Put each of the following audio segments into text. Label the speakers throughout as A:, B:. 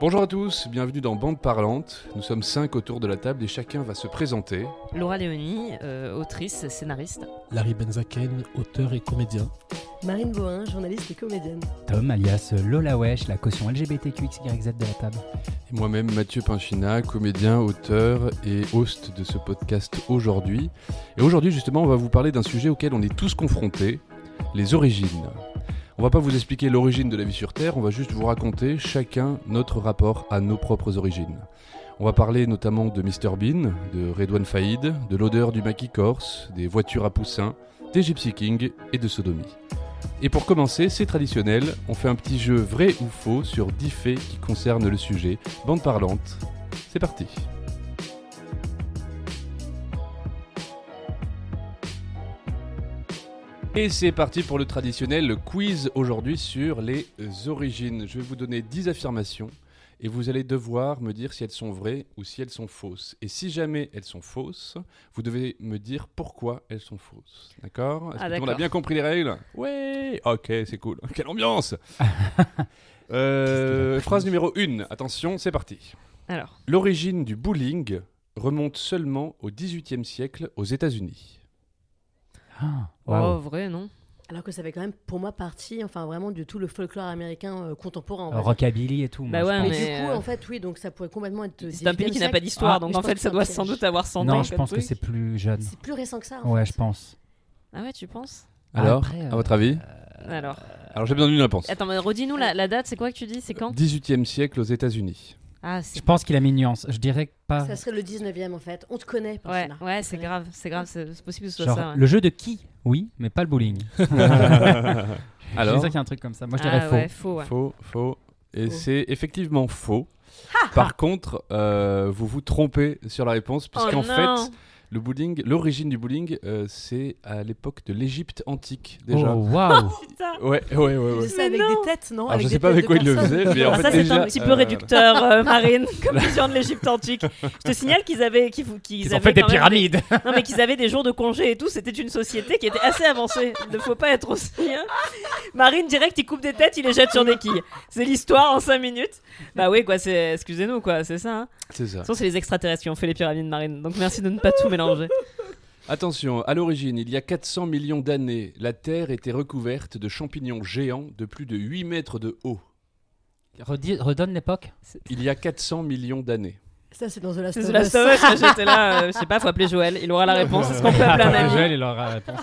A: Bonjour à tous, bienvenue dans Bande Parlante. Nous sommes cinq autour de la table et chacun va se présenter.
B: Laura Léonie, euh, autrice, scénariste.
C: Larry Benzaken, auteur et comédien.
D: Marine Bohin, journaliste et comédienne.
E: Tom, alias Lola Wesh, la caution LGBTQXYZ de la table.
A: Et moi-même, Mathieu Pinchina, comédien, auteur et host de ce podcast aujourd'hui. Et aujourd'hui, justement, on va vous parler d'un sujet auquel on est tous confrontés, les origines. On va pas vous expliquer l'origine de la vie sur Terre, on va juste vous raconter chacun notre rapport à nos propres origines. On va parler notamment de Mr Bean, de Redouane Faïd, de l'odeur du maquis corse, des voitures à poussins, des Gypsy King et de sodomie. Et pour commencer, c'est traditionnel, on fait un petit jeu vrai ou faux sur 10 faits qui concernent le sujet. Bande parlante, c'est parti. Et c'est parti pour le traditionnel quiz aujourd'hui sur les origines. Je vais vous donner 10 affirmations et vous allez devoir me dire si elles sont vraies ou si elles sont fausses. Et si jamais elles sont fausses, vous devez me dire pourquoi elles sont fausses. D'accord? Est-ce
B: Ah,
A: monde a bien compris les règles? Ouais Ok, c'est cool. Quelle ambiance Euh, Phrase numéro 1. Attention, c'est parti.
B: Alors,
A: L'origine du bowling remonte seulement au XVIIIe siècle aux États-Unis.
E: Ah,
B: oh, vrai, non
D: Alors que ça fait quand même pour moi partie, enfin vraiment de tout le folklore américain euh, contemporain. en
E: Euh. Rockabilly et tout.
B: Bah
E: moi,
B: ouais,
D: mais, du coup,
B: euh,
D: en fait, oui, donc ça pourrait complètement être.
B: C'est un pays qui n'a pas
D: 18e
B: d'histoire,
E: Ah,
B: donc en fait, ça doit sans doute avoir 100 ans.
E: Non, je pense que c'est plus jeune.
D: C'est plus récent que ça. en
E: Ouais,
D: fait.
E: je pense.
B: Ah ouais, tu penses?
A: Alors,
E: Après, euh,
A: à votre avis?
B: Alors,
A: Alors j'ai besoin d'une réponse.
B: attends, mais redis-nous la, la date, c'est quoi que tu dis C'est quand?
A: 18e siècle aux États-Unis.
B: Ah,
E: Je pense qu'il a mis une nuance. Je dirais pas.
D: Ça serait le 19e en fait. On te connaît.
B: Ouais, ouais, c'est grave, c'est grave, c'est possible que ce soit
E: Genre,
B: ça. ouais.
E: le jeu de qui Oui, mais pas le bowling. Je
A: Alors,
E: sûr qu'il y a un truc comme ça. Moi, je dirais
B: ah,
E: faux.
B: ouais, faux, ouais.
A: faux, faux. Et c'est effectivement faux. Par contre, euh, vous vous trompez sur la réponse, puisqu'en
B: Oh
A: fait,
B: non.
A: Le bowling, l'origine du bowling, euh, c'est à l'époque de l'Égypte antique déjà.
E: Oh, waouh
B: Putain.
A: Ouais, ouais, ouais. ouais.
B: Mais
D: avec
B: non.
D: des têtes, non
A: Alors je
D: Avec
A: sais
D: des
A: pas avec quoi il le faisait, mais en
B: Ah,
A: fait
B: ça, c'est
A: déjà,
B: un petit peu
A: euh,
B: réducteur, euh, Marine, comme vision de l'Égypte antique. Je te signale qu'ils avaient, qu'ils, qu'ils
E: Ils ont
B: avaient
E: fait des pyramides
B: Non, mais qu'ils avaient des jours de congé et tout. C'était une société qui était assez avancée. Il ne faut pas être aussi. hein. Marine, direct, il coupe des têtes, il les jette sur des quilles. C'est l'histoire en 5 minutes. Bah oui, quoi, c'est. Excusez-nous, quoi, c'est ça. Hein.
A: C'est ça.
B: De toute façon, c'est les extraterrestres qui ont fait les pyramides marines. Donc merci de ne pas tout mélanger.
A: Attention, à l'origine, il y a 400 millions d'années, la Terre était recouverte de champignons géants de plus de 8 mètres de haut.
E: Redis- Redonne l'époque
A: Il y a 400 millions d'années.
D: Ça, c'est dans The Last
B: C'est
D: of Us.
B: J'étais là, euh, je sais pas, faut appeler Joël. Il aura la réponse. Est-ce qu'on peut appeler un ami?
E: Joël, il aura la réponse.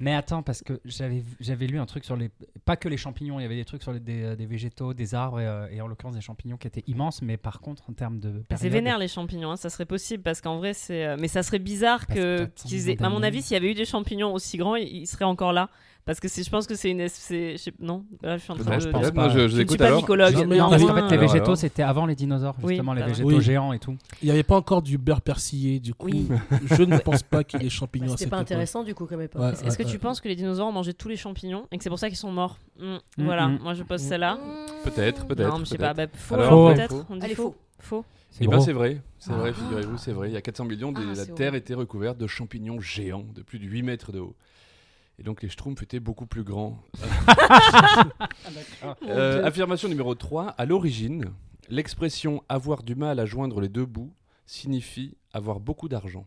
E: Mais attends, parce que j'avais lu un truc sur les. Pas que les champignons, il y avait des trucs sur les, des, des végétaux, des arbres, et, euh, et en l'occurrence des champignons qui étaient immenses, mais par contre, en termes de.
B: Bah, C'est
E: période-
B: vénère les champignons, hein, ça serait possible parce qu'en vrai c'est. euh, Mais ça serait bizarre que. qu'ils aient- À mon avis, s'il y avait eu des champignons aussi grands, ils seraient encore là. Parce que c'est- je pense que c'est une. es- c'est- je Non, là je suis en train de.
E: pense
A: peut-être.
E: pas.
A: Je, je
B: Je ne suis pas
A: alors.
B: mycologue.
C: Non, mais
E: Non, parce qu'en fait, les
A: Alors,
E: végétaux, c'était avant les dinosaures,
B: Oui,
E: justement, les
B: raison.
E: végétaux
C: Oui.
E: géants et tout.
C: Il n'y avait pas encore du beurre persillé, du coup.
B: Oui.
C: Je ne pense pas qu'il y ait des champignons
D: Bah, C'était pas
C: époque.
D: intéressant du coup comme époque.
C: Ouais,
B: Est-ce
C: ouais,
B: que tu penses que les dinosaures ont mangé tous les champignons et que c'est pour ça qu'ils sont morts? Mm,
E: Mm,
B: Voilà,
E: mm.
B: moi je pose celle-là.
A: Peut-être, peut-être.
B: Non, mais je sais pas. bah, faux, peut-être.
A: Faux.
B: On dit faux.
D: faux.
A: Eh ben,
E: gros.
A: c'est vrai, c'est vrai,
B: Ah.
A: figurez-vous, c'est vrai. Il y a 400 millions,
D: Ah,
A: la Terre était recouverte de champignons géants de plus de 8 mètres de haut. Et donc les schtroumpfs étaient beaucoup plus grands. Euh, affirmation numéro 3. À l'origine, l'expression avoir du mal à joindre les deux bouts signifie avoir beaucoup d'argent.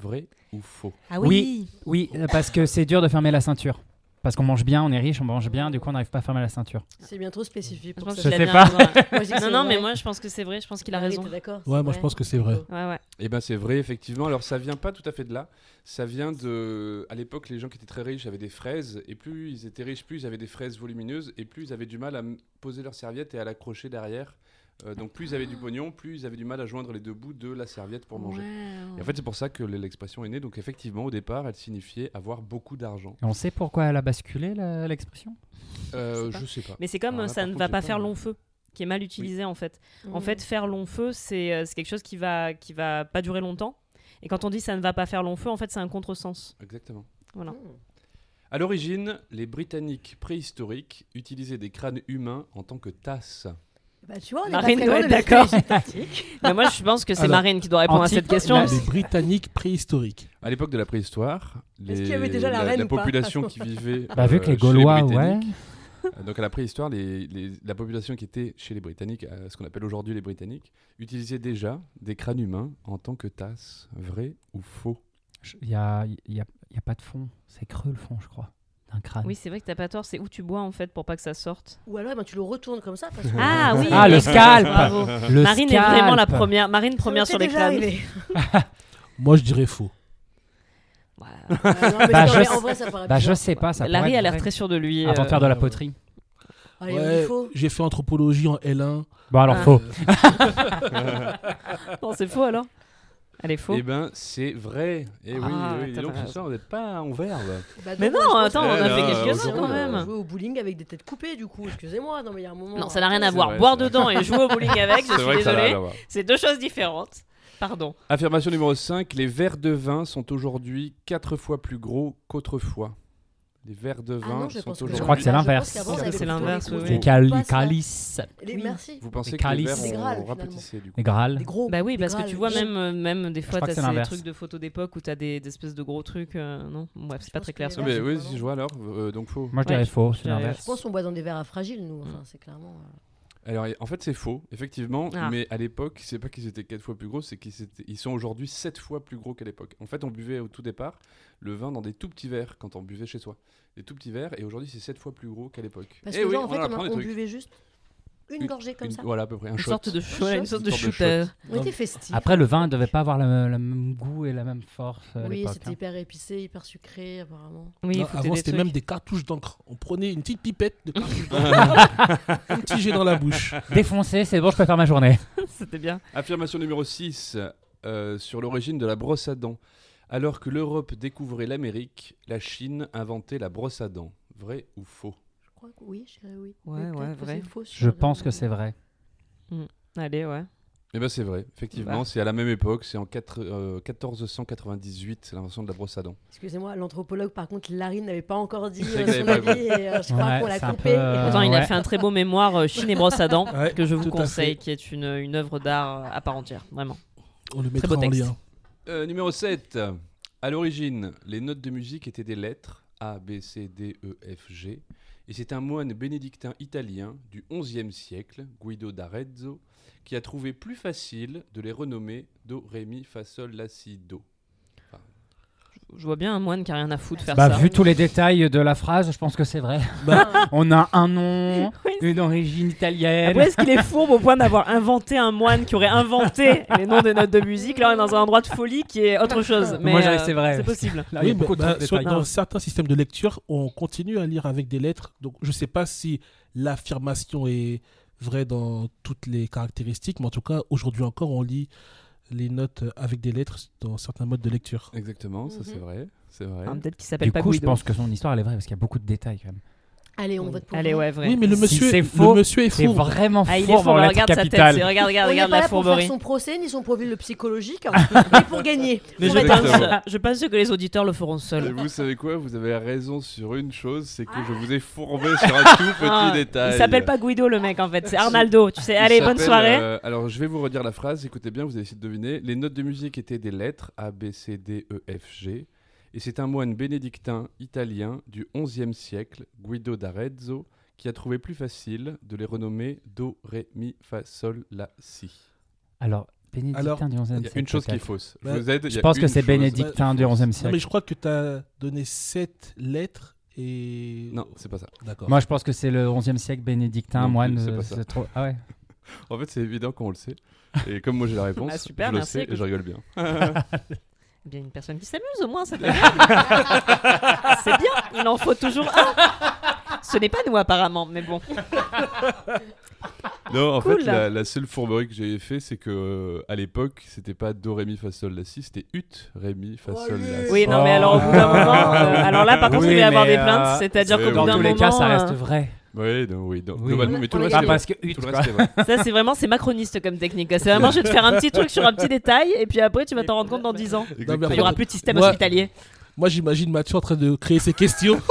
A: Vrai ou faux?
B: Ah
E: Oui. Oui, parce que c'est dur de fermer la ceinture. Parce qu'on mange bien, on est riche, on mange bien, du coup on n'arrive pas à fermer la ceinture.
D: C'est bien trop spécifique
B: Je
D: pour ça.
B: a
E: sais pas.
D: je
B: Non, non, mais moi je pense que c'est vrai, je pense qu'il a
D: oui,
B: raison.
D: d'accord
C: Ouais, moi je pense que c'est vrai.
B: Ouais, ouais.
A: Eh ben c'est vrai effectivement. Alors ça vient pas tout à fait de là. Ça vient de à l'époque les gens qui étaient très riches avaient des fraises et plus ils étaient riches plus ils avaient des fraises volumineuses et plus ils avaient du mal à poser leur serviette et à l'accrocher derrière. Euh, donc plus ils avaient du pognon, plus ils avaient du mal à joindre les deux bouts de la serviette pour manger. Et en fait c'est pour ça que l'expression est née. Donc effectivement au départ elle signifiait avoir beaucoup d'argent.
E: Et on sait pourquoi elle a basculé l'expression?
A: Euh,
B: Je
A: je sais pas.
B: Mais c'est comme
A: là,
B: ça ne
A: contre,
B: va pas
A: pas-
B: faire long feu, qui est mal utilisé en fait. En fait, faire long feu, c'est euh, c'est quelque chose qui va, qui va pas durer longtemps. Et quand on dit ça ne va pas faire long feu, en fait, c'est un contresens.
A: Exactement.
B: Voilà.
D: Mmh.
A: À l'origine, les Britanniques préhistoriques utilisaient des crânes humains en tant que tasses.
D: Bah, tu vois, on est
B: Marine doit être
D: la
B: d'accord. Mais moi, je pense que c'est
C: Alors,
B: Marine qui doit répondre à cette question.
C: Les Britanniques préhistoriques.
A: À l'époque de la préhistoire,
D: Est-ce
A: les-
D: qu'il y avait déjà la reine ou pas
A: population qui vivait.
E: Bah, vu que
A: euh,
E: les Gaulois, ouais.
A: Britanniques, Euh, Donc à la préhistoire, les- les- la population qui était chez les Britanniques, euh, ce qu'on appelle aujourd'hui les Britanniques, utilisait déjà des crânes humains en tant que tasse. Vrai ou faux
E: Il n'y a, y a, y a pas de fond. C'est creux le fond, je crois. Crâne.
B: Oui, c'est vrai que t'as pas tort. C'est où tu bois en fait pour pas que ça sorte.
D: Ou alors, eh ben, tu le retournes comme ça. Parce que...
B: Ah oui.
E: Ah, le scalp
B: Bravo.
E: Le
B: Marine est vraiment la première. Marine première sur les crânes.
C: Moi, je dirais faux.
B: Voilà.
D: Ah, non, mais
E: Bah,
D: non,
E: je
D: mais
E: sais-
D: en vrai, ça paraît
E: Bah, je sais pas. Ça
B: Larry a l'air très sûr de lui.
E: Avant de
B: euh,
E: faire de la
C: ouais.
E: poterie.
D: Allez,
C: Ouais. J'ai fait anthropologie en L1.
E: Bon, alors
B: Ah.
E: faux.
B: Non, c'est faux alors. Elle est faux.
A: Eh ben, c'est vrai. Et oui,
B: Ah,
A: oui.
B: t'as
A: donc
B: pas
A: ce soir, vous n'êtes pas en verbe.
D: Bah,
B: Mais non,
D: moi, je
B: attends, on
A: Eh
B: a fait quelques-uns quand
A: euh,
B: même.
D: Jouer au bowling avec des têtes coupées, du coup. Excusez-moi, non, mais il y a un moment.
B: Non, ça n'a rien à
A: C'est
B: voir.
A: vrai,
B: Boire
A: c'est vrai.
B: dedans et jouer au bowling avec, je
A: C'est
B: suis désolée.
A: voir.
B: C'est deux choses différentes. Pardon.
A: Affirmation numéro 5. Les verres de vin sont aujourd'hui 4 fois plus gros qu'autrefois. Les verres de
D: Ah
A: vin
D: non, je
A: sont aujourd'hui...
E: Je crois que c'est l'inverse.
B: c'est l'inverse.
E: Les calices.
D: Les-. Merci.
A: Vous pensez
E: Les
A: que les verres
D: Les
A: ont rapetissé du coup
E: Les
D: gros.
B: Bah oui, parce que tu vois, même, euh, même des fois, t'as ces trucs de photos d'époque où t'as des, des espèces de gros trucs. euh, non, bref, c'est pas très clair.
A: mais oui, si je vois alors, euh, donc faux.
E: Moi, je dirais faux.
B: je
E: C'est l'inverse.
D: Je pense qu'on boit dans des verres à fragiles, nous. Enfin, c'est clairement.
A: Alors en fait c'est faux, effectivement,
B: Ah.
A: mais à l'époque c'est pas qu'ils étaient 4 fois plus gros, c'est qu'ils ils sont aujourd'hui 7 fois plus gros qu'à l'époque. En fait on buvait au tout départ le vin dans des tout petits verres quand on buvait chez soi. Des tout petits verres et aujourd'hui c'est 7 fois plus gros qu'à l'époque.
D: Parce
A: Eh
D: que
A: oui,
D: en fait, on, buvait juste une
A: Une-
D: gorgée comme
A: Une-
D: ça.
A: Voilà à peu près, un
B: Une
A: shot.
B: sorte de,
D: shot.
B: ouais, une sorte de
A: Une sorte de
B: shooter.
D: On était festifs.
E: Après, le vin ne devait pas avoir le, le même goût et la même force à
D: Oui, c'était
E: hein.
D: hyper épicé, hyper sucré, apparemment.
B: Oui,
C: Non, avant, c'était même des cartouches d'encre. On prenait une petite pipette de cartouches d'encre. un petit jet dans la bouche.
E: Défoncé, c'est bon, je peux faire ma journée.
B: C'était bien.
A: Affirmation numéro 6 euh, sur l'origine de la brosse à dents. Alors que l'Europe découvrait l'Amérique, la Chine inventait la brosse à dents. Vrai ou faux?
D: Crois que oui, je dirais oui.
B: Ouais,
D: Mais
B: ouais, vrai.
E: Je pense que c'est vrai.
B: Allez, ouais.
A: Eh ben c'est vrai, effectivement,
B: Bah.
A: c'est à la même époque, c'est en quatre- euh, 1498, c'est l'invention de la brosse à dents.
D: Excusez-moi, l'anthropologue, par contre, Larry n'avait pas encore dit euh,
A: que
D: son avis et euh, je crois
E: Ouais,
D: qu'on l'a
E: c'est un
D: coupé.
E: peu, euh,
B: Pourtant, il a fait un très beau mémoire euh, Chine et brosse à dents
C: Ouais,
B: que je vous conseille, qui est une, une œuvre d'art euh, à part entière, vraiment.
C: On le
B: Très
C: mettra
B: beau
C: en lien.
A: Euh, numéro 7. À l'origine, les notes de musique étaient des lettres A, B, C, D, E, F, G. Et c'est un moine bénédictin italien du XIe siècle, Guido d'Arezzo, qui a trouvé plus facile de les renommer Do, Ré, Mi, Fa, Sol, La, Si, Do.
B: Je vois bien un moine qui a rien à foutre faire
E: Bah,
B: ça.
E: vu tous les détails de la phrase, je pense que c'est vrai.
C: Bah,
E: On a un nom,
B: Oui.
E: une origine italienne.
B: Après, est-ce qu'il est fourbe au point d'avoir inventé un moine qui aurait inventé les noms des notes de musique Là, on est dans un endroit de folie qui est autre chose. Mais
E: Moi, je dirais
B: euh,
E: que c'est vrai.
B: C'est possible.
E: Là, il y a
C: oui,
E: beaucoup
C: bah,
E: de
C: sur- dans certains systèmes de lecture, on continue à lire avec des lettres. Donc, je ne sais pas si l'affirmation est vraie dans toutes les caractéristiques, mais en tout cas, aujourd'hui encore, on lit les notes avec des lettres dans certains modes de lecture.
A: Exactement, ça c'est
D: Mhm.
A: vrai. C'est vrai.
B: Ah, Peut-être qu'il s'appelle
E: Du
B: pas
E: coup, je
B: Guido.
E: pense que son histoire, elle est vraie parce qu'il y a beaucoup de détails quand même.
D: Allez, on vote pour
B: Allez, ouais, vrai.
C: Oui, mais le
E: Si
C: monsieur,
E: c'est
C: le
E: faux,
C: monsieur est
E: C'est
C: fou.
E: vraiment
B: Ah, il est
E: lettres
B: regarde sa tête. c'est- Regarde, regarde,
D: on
B: regarde
D: pas
B: la fourberie.
D: faire son procès ni son profil psychologique, hein, mais pour gagner.
B: Mais
D: Pour
B: je pense, je pense que les auditeurs le feront seuls.
A: vous savez quoi? Vous avez raison sur une chose, c'est que je vous ai fourbé sur un tout petit
B: Ah,
A: détail.
B: Il s'appelle pas Guido le mec en fait, c'est Arnaldo. Tu sais, allez, bonne soirée.
A: euh, alors, je vais vous redire la phrase. Écoutez bien, vous allez essayer de deviner. Les notes de musique étaient des lettres A, B, C, D, E, F, G. Et c'est un moine bénédictin italien du XIe siècle, Guido d'Arezzo, qui a trouvé plus facile de les renommer Do, Ré, Mi, Fa, Sol, La, Si.
E: Alors, bénédictin
C: Alors,
E: du 11e
A: Il y a
E: siècle.
A: une chose qui est fausse. Je vous aide. a
E: pense que c'est bénédictin
A: qui
E: du
A: est fausse.
E: 11e
C: Non,
E: siècle.
C: mais je crois que tu as donné sept lettres et.
A: Non, c'est pas ça.
C: D'accord.
E: Moi, je pense que c'est le 11e siècle bénédictin,
A: Non
E: moine.
A: c'est pas ça.
E: trop... Ah ouais.
A: En fait, c'est évident qu'on le sait. Et comme moi j'ai la réponse,
B: Ah, super,
A: je le sais et je rigole bien.
B: Eh Bien une personne qui s'amuse au moins, c'est bien. c'est bien, il en faut toujours un. Ce n'est pas nous apparemment, mais bon.
A: Non, en
B: Cool.
A: fait, la, la seule fourberie que j'ai fait, c'est que euh, à l'époque, c'était pas Do, Ré, Mi, Fa, Sol, La, Si, c'était Ut, Ré, Mi, Fa, Sol, La, Si.
B: Oui, non, mais alors au bout d'un moment, euh, alors là par contre,
E: Oui,
B: il va y avoir des plaintes,
E: euh,
B: c'est-à-dire
A: c'est-
B: qu'au bout
E: Dans
B: d'un
E: tous
B: moment,
E: les cas, ça reste
B: euh,
E: vrai.
A: Oui, non, oui, donc,
E: Oui.
A: globalement, mais tout le reste, vrai.
E: parce que
A: Tout
E: Ut,
A: le reste, c'est vrai.
B: ça c'est vraiment c'est macroniste comme technique. C'est vraiment je vais te faire un petit truc sur un petit détail et puis après tu vas t'en rendre compte dans 10 ans. Il y aura plus de système
C: Moi-
B: hospitalier.
C: Moi, j'imagine Mathieu en train de créer ses questions.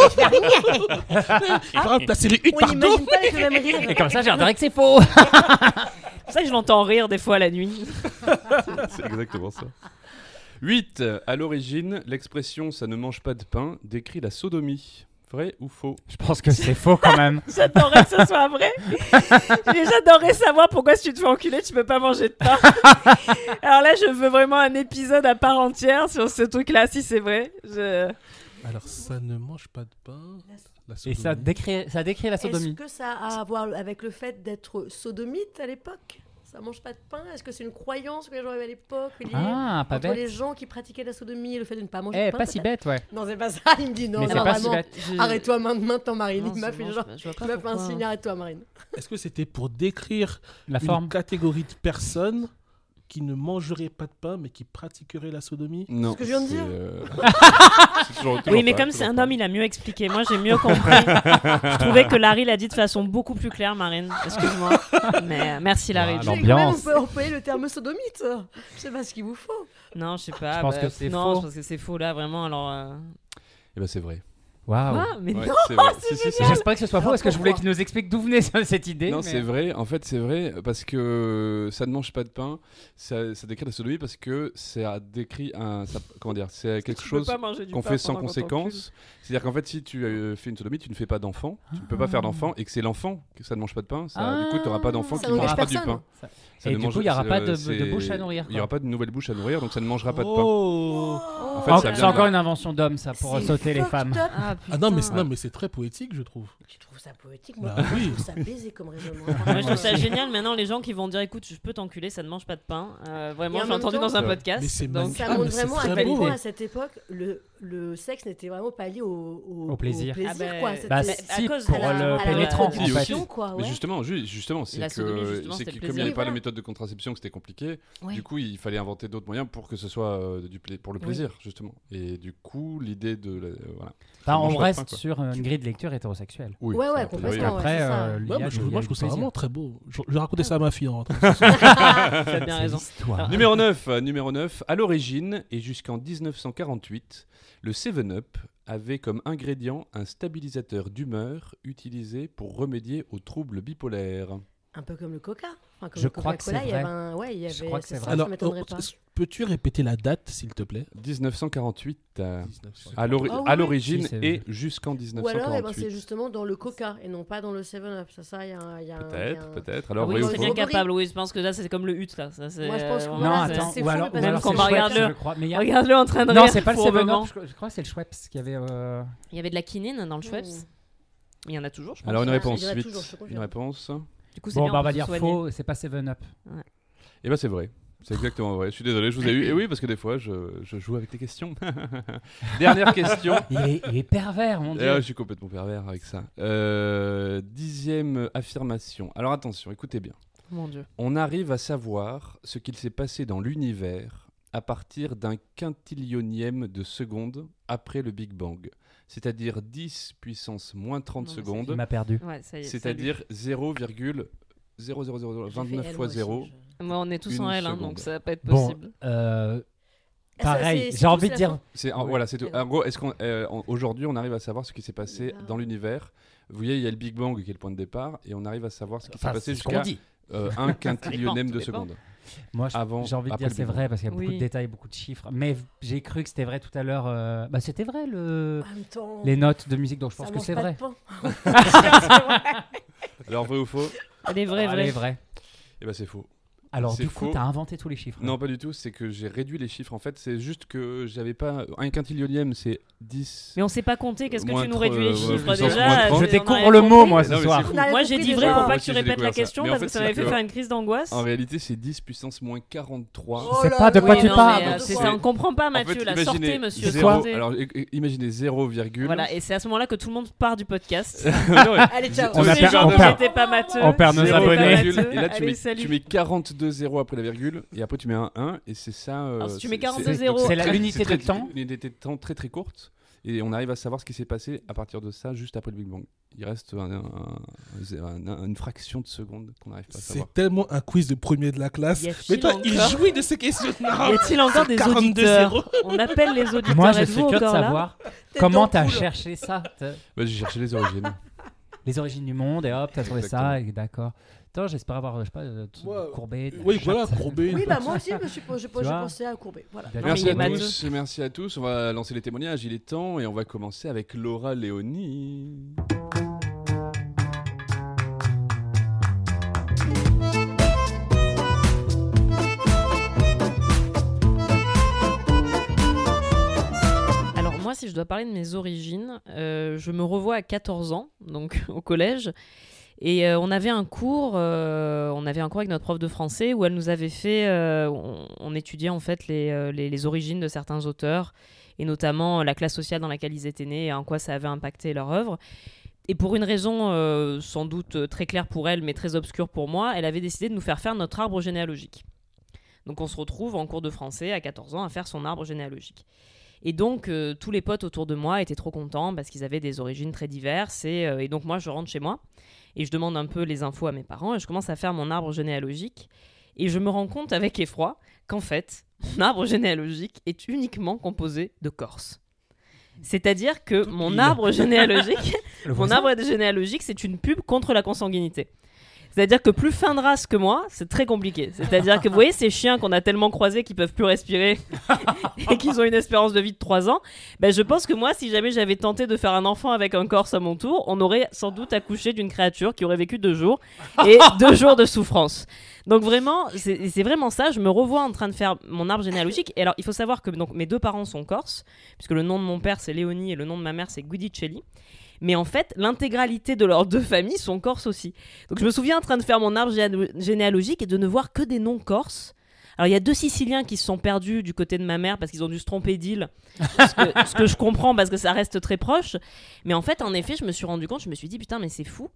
C: Par exemple, la série 1
D: On
C: pardon
D: n'imagine pas avec le même rire.
E: Et comme ça, je dirais que c'est faux.
B: C'est pour ça que je l'entends rire des fois la nuit.
A: C'est exactement ça. 8. À l'origine, l'expression ça ne mange pas de pain décrit la sodomie. Vrai ou faux?
E: Je pense que c'est faux quand même.
B: J'adorerais que ce soit vrai. J'adorerais savoir pourquoi si tu te fais enculer, tu peux pas manger de pain. Alors là, je veux vraiment un épisode à part entière sur ce truc-là, si c'est vrai. Je...
C: Alors, ça ne mange pas de pain. La
E: Et ça décrit, ça décrit la
D: Est-ce
E: sodomie.
D: que ça a à voir avec le fait d'être sodomite à l'époque? Ça mange pas de pain Est-ce que c'est une croyance que les gens avaient à l'époque
E: Ah, pas
D: entre les
E: bête.
D: gens qui pratiquaient la sodomie et le fait de ne pas manger
E: Eh,
D: de pain
E: pas si bête, ouais.
D: Non, c'est pas ça. Il me dit non.
E: Mais c'est
D: non,
E: pas si bête.
D: Arrête-toi main- maintenant, Marine. Il m'a fait genre. Il m'a fait un signe. Arrête-toi, Marine.
C: Est-ce que c'était pour décrire
E: La
C: une
E: forme.
C: catégorie de personnes qui ne mangeraient pas de pain mais qui pratiqueraient la sodomie
A: Non.
D: Ce que je viens de dire.
A: euh, toujours-
B: Oui, mais
A: pas,
B: comme c'est un
A: pas.
B: homme, il a mieux expliqué. Moi, j'ai mieux compris. je trouvais que Larry l'a dit de façon beaucoup plus claire, Marine. Excuse-moi. Mais euh, merci, Larry.
D: J'ai quand même
E: L'ambiance.
D: on peut employer le terme sodomite. Je sais pas ce qu'il vous faut.
B: Non, je sais pas.
E: Je pense
B: bah,
E: que c'est
B: non,
E: faux.
B: je pense que c'est faux là, vraiment. Alors. euh,
A: Eh ben c'est vrai.
E: Waouh.
B: Ah, mais
A: Ouais,
B: non.
A: c'est vrai. Si, si, si.
E: J'espère que ce soit faux parce que je voulais qu'il nous explique d'où venait cette idée.
A: Non,
E: mais-
A: c'est vrai. En fait, c'est vrai parce que ça ne mange pas de pain. Ça, ça décrit la sodomie parce que ça décrit un. ça- comment dire C'est quelque chose qu'on fait sans conséquence. C'est-à-dire qu'en fait, si tu euh, fais une sodomie, tu ne fais pas d'enfant. Tu ne peux pas faire
E: Ah.
A: d'enfant et que c'est l'enfant que ça ne mange pas de pain. Ça, du coup, tu n'auras pas d'enfant qui ne mangera pas du pain.
E: Ça-
A: Ça
E: Et du
A: mange-
E: coup, il n'y aura pas de, de bouche à nourrir.
A: Il n'y aura pas de nouvelle bouche à nourrir, donc ça ne mangera pas de pain.
C: Oh
A: En fait,
E: C'est encore
A: de-
E: une invention d'homme, ça, pour sauter les femmes.
B: Ah,
C: Ah non, mais, c'est- non, mais c'est très poétique, je trouve.
D: Tu trouves ça poétique Moi,
C: Bah
D: je
C: oui.
D: trouve ça baisé comme raisonnement.
B: Moi, je trouve ça génial. Maintenant, les gens qui vont dire écoute, je peux t'enculer, ça ne mange pas de pain. Euh, vraiment, j'ai entendu
D: temps-
B: dans un
A: Mais
B: podcast.
C: c'est
B: donc-.
D: Ça
C: Ah,
D: montre
C: mais
D: vraiment à quel point à cette époque le, le sexe n'était vraiment pas lié au, au,
E: Au plaisir.
B: Ah
D: quoi.
E: Bah,
B: à
E: si,
B: cause
E: pour
B: de la-
E: le
B: à la
E: pénétrant, en.
A: Mais
D: ouais.
A: justement, ju- justement, c'est que
B: justement,
A: comme il n'y avait
B: plaisir.
A: pas
D: Voilà.
A: la méthode de contraception, que c'était compliqué.
D: Ouais.
A: Du coup, il fallait inventer d'autres moyens pour que ce soit euh, du pla- pour le
D: Oui.
A: plaisir, justement. Et du coup, l'idée de la- euh, voilà.
E: On reste
A: pain,
E: sur une grille de lecture hétérosexuelle.
A: Oui,
D: Ouais, ouais, complètement.
E: Après, euh,
C: Ouais, moi, je, moi, trouve ça vraiment très beau. Je, je vais raconter ça à ma fille en rentrant.
B: tu as bien raison.
A: Numéro 9, euh, numéro 9, à l'origine et jusqu'en 1948, le 7-Up avait comme ingrédient un stabilisateur d'humeur utilisé pour remédier aux troubles bipolaires.
D: Un peu comme le Coca. Enfin, comme
E: Je crois que c'est
D: il y avait
E: vrai.
D: un. Ouais, il y
E: Je crois que c'est
D: ça,
E: vrai.
D: ça
C: Alors,
D: m'étonnerait pas.
C: peux-tu répéter la date, s'il te plaît?
A: 1948, euh,
C: 1900.
A: à l'ori-
D: Ah oui,
A: à
D: oui.
A: l'origine et jusqu'en
D: Ou alors, eh ben,
A: 1948.
D: c'est justement dans le Coca et non pas dans le 7-Up. Ça, ça, il y a un. il y a un- il y
A: Peut-être,
D: un-
A: peut-être.
B: Ah
A: Alors,
B: oui,
A: vrai ou
B: c'est bien capable. Oui, je pense que là, c'est comme le hut. Là. Ça, c'est-
D: Moi, je pense que
E: Non, attends,
D: c'est
E: ou
D: fou,
E: alors, ou alors
B: regarde-le.
E: je crois. Mais il y a-
B: Regarde-le en train de
E: Non, c'est pas le
B: fourbement.
E: 7 je crois que c'est le Schweppes qui avait. euh,
B: Il y avait de la quinine dans le Schweppes? Il y en a toujours, je pense.
A: Alors, une
D: ça,
A: réponse. Une réponse.
B: Du coup, c'est
E: Bon,
B: bien,
E: bah, on va dire faux, c'est pas 7-Up.
A: Eh ben, c'est vrai. C'est exactement vrai. Je suis désolé, je vous ai eu. Et oui, parce que des fois, je, je joue avec les questions. Dernière question.
E: Il est, il est pervers, mon dieu.
A: je suis complètement pervers avec ça. Euh, dixième affirmation. Alors attention, écoutez bien.
B: Mon dieu.
A: On arrive à savoir ce qu'il s'est passé dans l'univers à partir d'un quintillionième de seconde après le Big Bang. C'est-à-dire 10 puissance moins 30
B: Non, mais c'est
E: Il
A: secondes,
E: m'a perdu.
B: Ouais, ça y est.
A: c'est-29
D: J'ai fait
A: fois
D: L,
A: 0.
D: moi aussi, je-
B: Moi, on est tous en L, hein, donc ça va pas être
E: Bon,
B: possible.
E: euh,
D: Ah, ça,
E: pareil, j'ai envie de dire.
A: C'est en-
E: Ouais.
A: voilà, c'est tout. En gros, est-ce qu'on euh, aujourd'hui on arrive à savoir ce qui s'est passé
D: Ah.
A: dans l'univers Vous voyez, il y a le Big Bang qui est le point de départ, et on arrive à savoir ce qui s'est
E: Enfin,
A: passé jusqu'à euh, un quintillionième de
B: dépend.
A: seconde.
E: Moi, j'ai envie de dire c'est vrai parce qu'il y a beaucoup de détails, beaucoup de chiffres. Mais j'ai cru que c'était vrai tout à l'heure. euh, Bah, c'était vrai le...
D: Temps,
E: les notes de musique, donc je pense que c'est vrai.
D: pain.
A: Alors vrai ou faux?
B: Elle est vraie, vraie.
E: vrai.
A: Eh ben c'est faux.
E: Alors du coup,
A: faux.
E: t'as inventé tous les chiffres.
A: Non, pas du tout. C'est que j'ai réduit les chiffres. En fait, c'est juste que j'avais pas un quintillionième, c'est 10.
B: Mais on sait pas compter. Qu'est-ce que
A: Moins
B: tu nous réduis les
A: euh,
B: chiffres
A: puissance
B: déjà
A: moins
E: Je découvre le mot, moi,
A: Non,
E: ce
A: mais
E: soir.
A: c'est
B: Moi, j'ai dit vrai pour
A: Moi
B: pas que
A: aussi,
B: tu
A: j'ai
B: répètes
A: découvert
B: la
A: ça.
B: question
A: Mais en
B: parce que
A: fait,
B: ça
A: c'est
B: m'avait fait
A: que-
B: faire une crise d'angoisse.
A: En réalité, c'est 10 puissance moins 43.
D: Oh
E: C'est
D: là
E: pas de
D: là.
E: quoi
B: Oui,
E: tu
B: non,
E: parles.
B: mais, euh, c'est on comprend pas, Mathieu.
A: imaginez
B: sortez, monsieur.
A: zéro-
B: sortez.
A: Alors, i- i- imaginez 0, virgule.
B: Voilà, et c'est à ce moment-là que tout le monde part du podcast.
D: Allez, ciao.
E: On
B: Tous
E: a
B: ces
E: per-
B: gens
E: on
B: qui
E: perd-
B: pas
E: on perd nos
B: pas
E: abonnés.
A: Et là, tu
B: Allez,
A: mets,
B: salut.
A: tu mets 42 zéros après la virgule, et après tu mets un 1, et c'est ça. euh,
B: Alors, si tu mets
A: c'est-
B: 42
A: c'est-
E: la- l'unité
A: c'est très-
E: de temps.
A: Une unité de temps très très courte, et on arrive à savoir ce qui s'est passé à partir de ça, juste après le Big Bang. Il reste un- un- un- une fraction de seconde qu'on n'arrive pas à savoir.
C: C'est tellement un quiz de premier de la classe.
B: Y
C: Mais toi, il
B: encore-
C: jouit de ces questions.
B: Y a-t-il encore des
C: 42
B: auditeurs. On appelle les auditeurs.
E: Moi, je
B: Êtes-vous
E: suis curieux de
B: encore là
E: savoir comment t'as cherché ça. T'as-
A: Bah, j'ai cherché les origines.
E: Les origines du monde et hop, t'as trouvé ça. Et d'accord. Putain, j'espère avoir, je sais pas, euh, t-
C: Ouais.
E: courbé. de la
C: Oui, voilà, courbé.
D: Oui, bah moi aussi, je me suis je, pensais à courber. Voilà.
A: Merci à tous, merci à tous. On va lancer les témoignages, il est temps, et on va commencer avec Laura Léonie.
B: Alors moi, si je dois parler de mes origines, euh, je me revois à 14 ans, donc au collège. Et euh, on avait un cours, euh, on avait un cours avec notre prof de français où elle nous avait fait, euh, on, étudiait en fait les, les, origines de certains auteurs et notamment la classe sociale dans laquelle ils étaient nés et en quoi ça avait impacté leur œuvre. Et pour une raison sans doute très claire pour elle, mais très obscure pour moi, elle avait décidé de nous faire faire notre arbre généalogique. Donc on se retrouve en cours de français à 14 ans à faire son arbre généalogique. Et donc, tous les potes autour de moi étaient trop contents parce qu'ils avaient des origines très diverses. Et donc, moi, je rentre chez moi et je demande un peu les infos à mes parents et je commence à faire mon arbre généalogique. Et je me rends compte avec effroi qu'en fait, mon arbre généalogique est uniquement composé de Corse. C'est-à-dire que mon arbre généalogique, mon arbre généalogique, c'est une pub contre la consanguinité. C'est-à-dire que plus fin de race que moi, c'est très compliqué. C'est-à-dire que vous voyez ces chiens qu'on a tellement croisés qu'ils peuvent plus respirer et qu'ils ont une espérance de vie de 3 ans, ben je pense que moi, si jamais j'avais tenté de faire un enfant avec un corse à mon tour, on aurait sans doute accouché d'une créature qui aurait vécu deux jours et deux jours de souffrance. Donc vraiment, c'est vraiment ça. Je me revois en train de faire mon arbre généalogique. Et alors, il faut savoir que donc, mes deux parents sont corses, puisque le nom de mon père c'est Léonie et le nom de ma mère c'est Guidicelli. Mais en fait, l'intégralité de leurs deux familles sont corses aussi. Donc je me souviens en train de faire mon arbre géné- généalogique et de ne voir que des noms corses. Alors il y a deux Siciliens qui se sont perdus du côté de ma mère parce qu'ils ont dû se tromper d'île. ce que je comprends parce que ça reste très proche. Mais en fait, en effet, je me suis rendu compte, je me suis dit putain, mais c'est fou.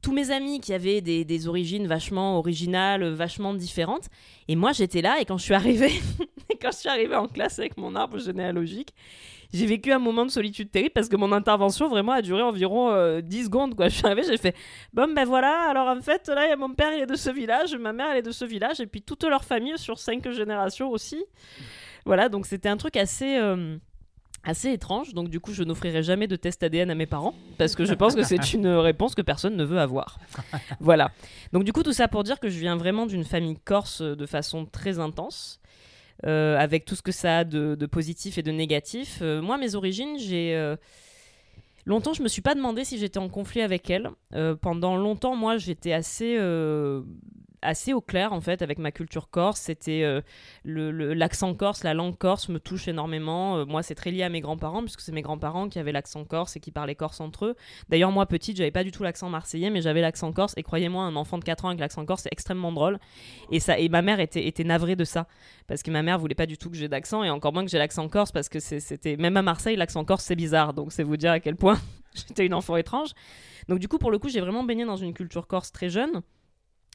B: Tous mes amis qui avaient des, des origines vachement originales, vachement différentes. Et moi, j'étais là et quand je suis arrivée, quand je suis arrivée en classe avec mon arbre généalogique, j'ai vécu un moment de solitude terrible parce que mon intervention vraiment a duré environ euh, 10 secondes. Quoi. Je suis arrivée, j'ai fait Bon, ben voilà, alors en fait, là, y a mon père, il est de ce village, ma mère, elle est de ce village, et puis toute leur famille sur 5 générations aussi. Voilà, donc c'était un truc assez. euh, assez étrange, donc du coup je n'offrirai jamais de test ADN à mes parents, parce que je pense que c'est une réponse que personne ne veut avoir. Voilà. Donc du coup tout ça pour dire que je viens vraiment d'une famille corse euh, de façon très intense, euh, avec tout ce que ça a de, positif et de négatif. Euh, moi mes origines, j'ai... euh, Longtemps, je me suis pas demandé si j'étais en conflit avec elle. Pendant longtemps, moi, j'étais assez, assez au clair en fait avec ma culture corse. C'était euh, le- le- l'accent corse, la langue corse me touche énormément. Euh, moi, c'est très lié à mes grands-parents puisque c'est mes grands-parents qui avaient l'accent corse et qui parlaient corse entre eux. D'ailleurs, moi, petite, j'avais pas du tout l'accent marseillais, mais j'avais l'accent corse. Et croyez-moi, un enfant de 4 ans avec l'accent corse, c'est extrêmement drôle. Et ça, et ma mère était, était navrée de ça parce que ma mère voulait pas du tout que j'ai d'accent et encore moins que j'ai l'accent corse parce que c'était même à Marseille, l'accent corse c'est bizarre. Donc c'est vous dire à quel point j'étais une enfant étrange. Donc du coup, pour le coup, j'ai vraiment baigné dans une culture corse très jeune.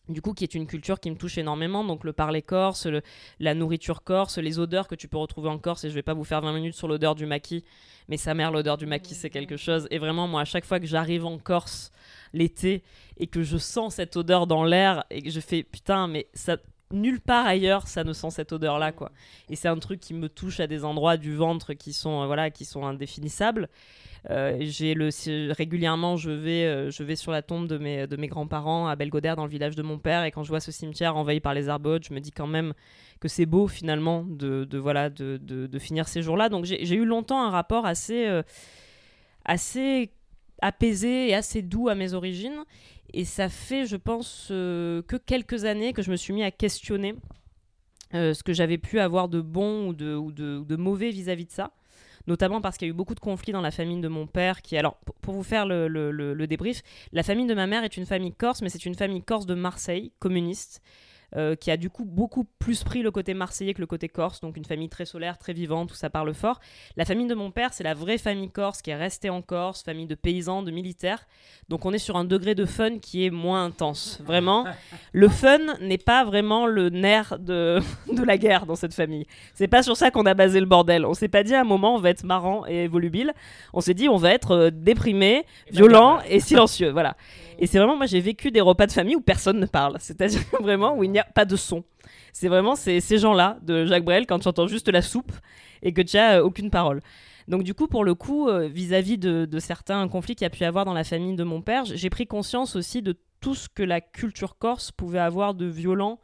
B: Du coup, qui est une culture qui me touche énormément, donc le parler corse, la nourriture corse, les odeurs que tu peux retrouver en Corse, et je vais pas vous faire 20 minutes sur l'odeur du maquis, mais sa mère, l'odeur du maquis, c'est quelque chose. Et vraiment, moi, à chaque fois que j'arrive en Corse l'été et que je sens cette odeur dans l'air et que je fais putain, mais ça, nulle part ailleurs, ça ne sent cette odeur-là, quoi. Et c'est un truc qui me touche à des endroits du ventre qui sont, euh, voilà, qui sont indéfinissables. Euh, j'ai le régulièrement je vais euh, je vais sur la tombe de mes de mes grands-parents à Belgodère dans le village de mon père et quand je vois ce cimetière envahi par les arbres je me dis quand même que c'est beau finalement de, voilà de, de, finir ces jours-là donc j'ai eu longtemps un rapport assez assez apaisé et assez doux à mes origines et ça fait je pense euh, que quelques années que je me suis mis à questionner euh, ce que j'avais pu avoir de bon ou de, mauvais vis-à-vis de ça. Notamment parce qu'il y a eu beaucoup de conflits dans la famille de mon père qui alors pour- vous faire le débrief la famille de ma mère est une famille corse mais c'est une famille corse de Marseille communiste euh, qui a du coup beaucoup plus pris le côté marseillais que le côté corse, donc une famille très solaire, très vivante, où ça parle fort. La famille de mon père, c'est la vraie famille corse qui est restée en Corse, famille de paysans, de militaires. Donc on est sur un degré de fun qui est moins intense. Vraiment, le fun n'est pas vraiment le nerf de, de la guerre dans cette famille. C'est pas sur ça qu'on a basé le bordel. On s'est pas dit à un moment on va être marrant et volubile. On s'est dit on va être euh, déprimé, violent et silencieux. Voilà. Et c'est vraiment, moi j'ai vécu des repas de famille où personne ne parle. C'est-à-dire vraiment où il n'y a pas de son. C'est vraiment ces, ces gens-là de Jacques Brel quand tu entends juste la soupe et que tu as euh, aucune parole. Donc du coup, pour le coup, euh, vis-à-vis de, certains conflits qu'il y a pu avoir dans la famille de mon père, j'ai pris conscience aussi de tout ce que la culture corse pouvait avoir de violent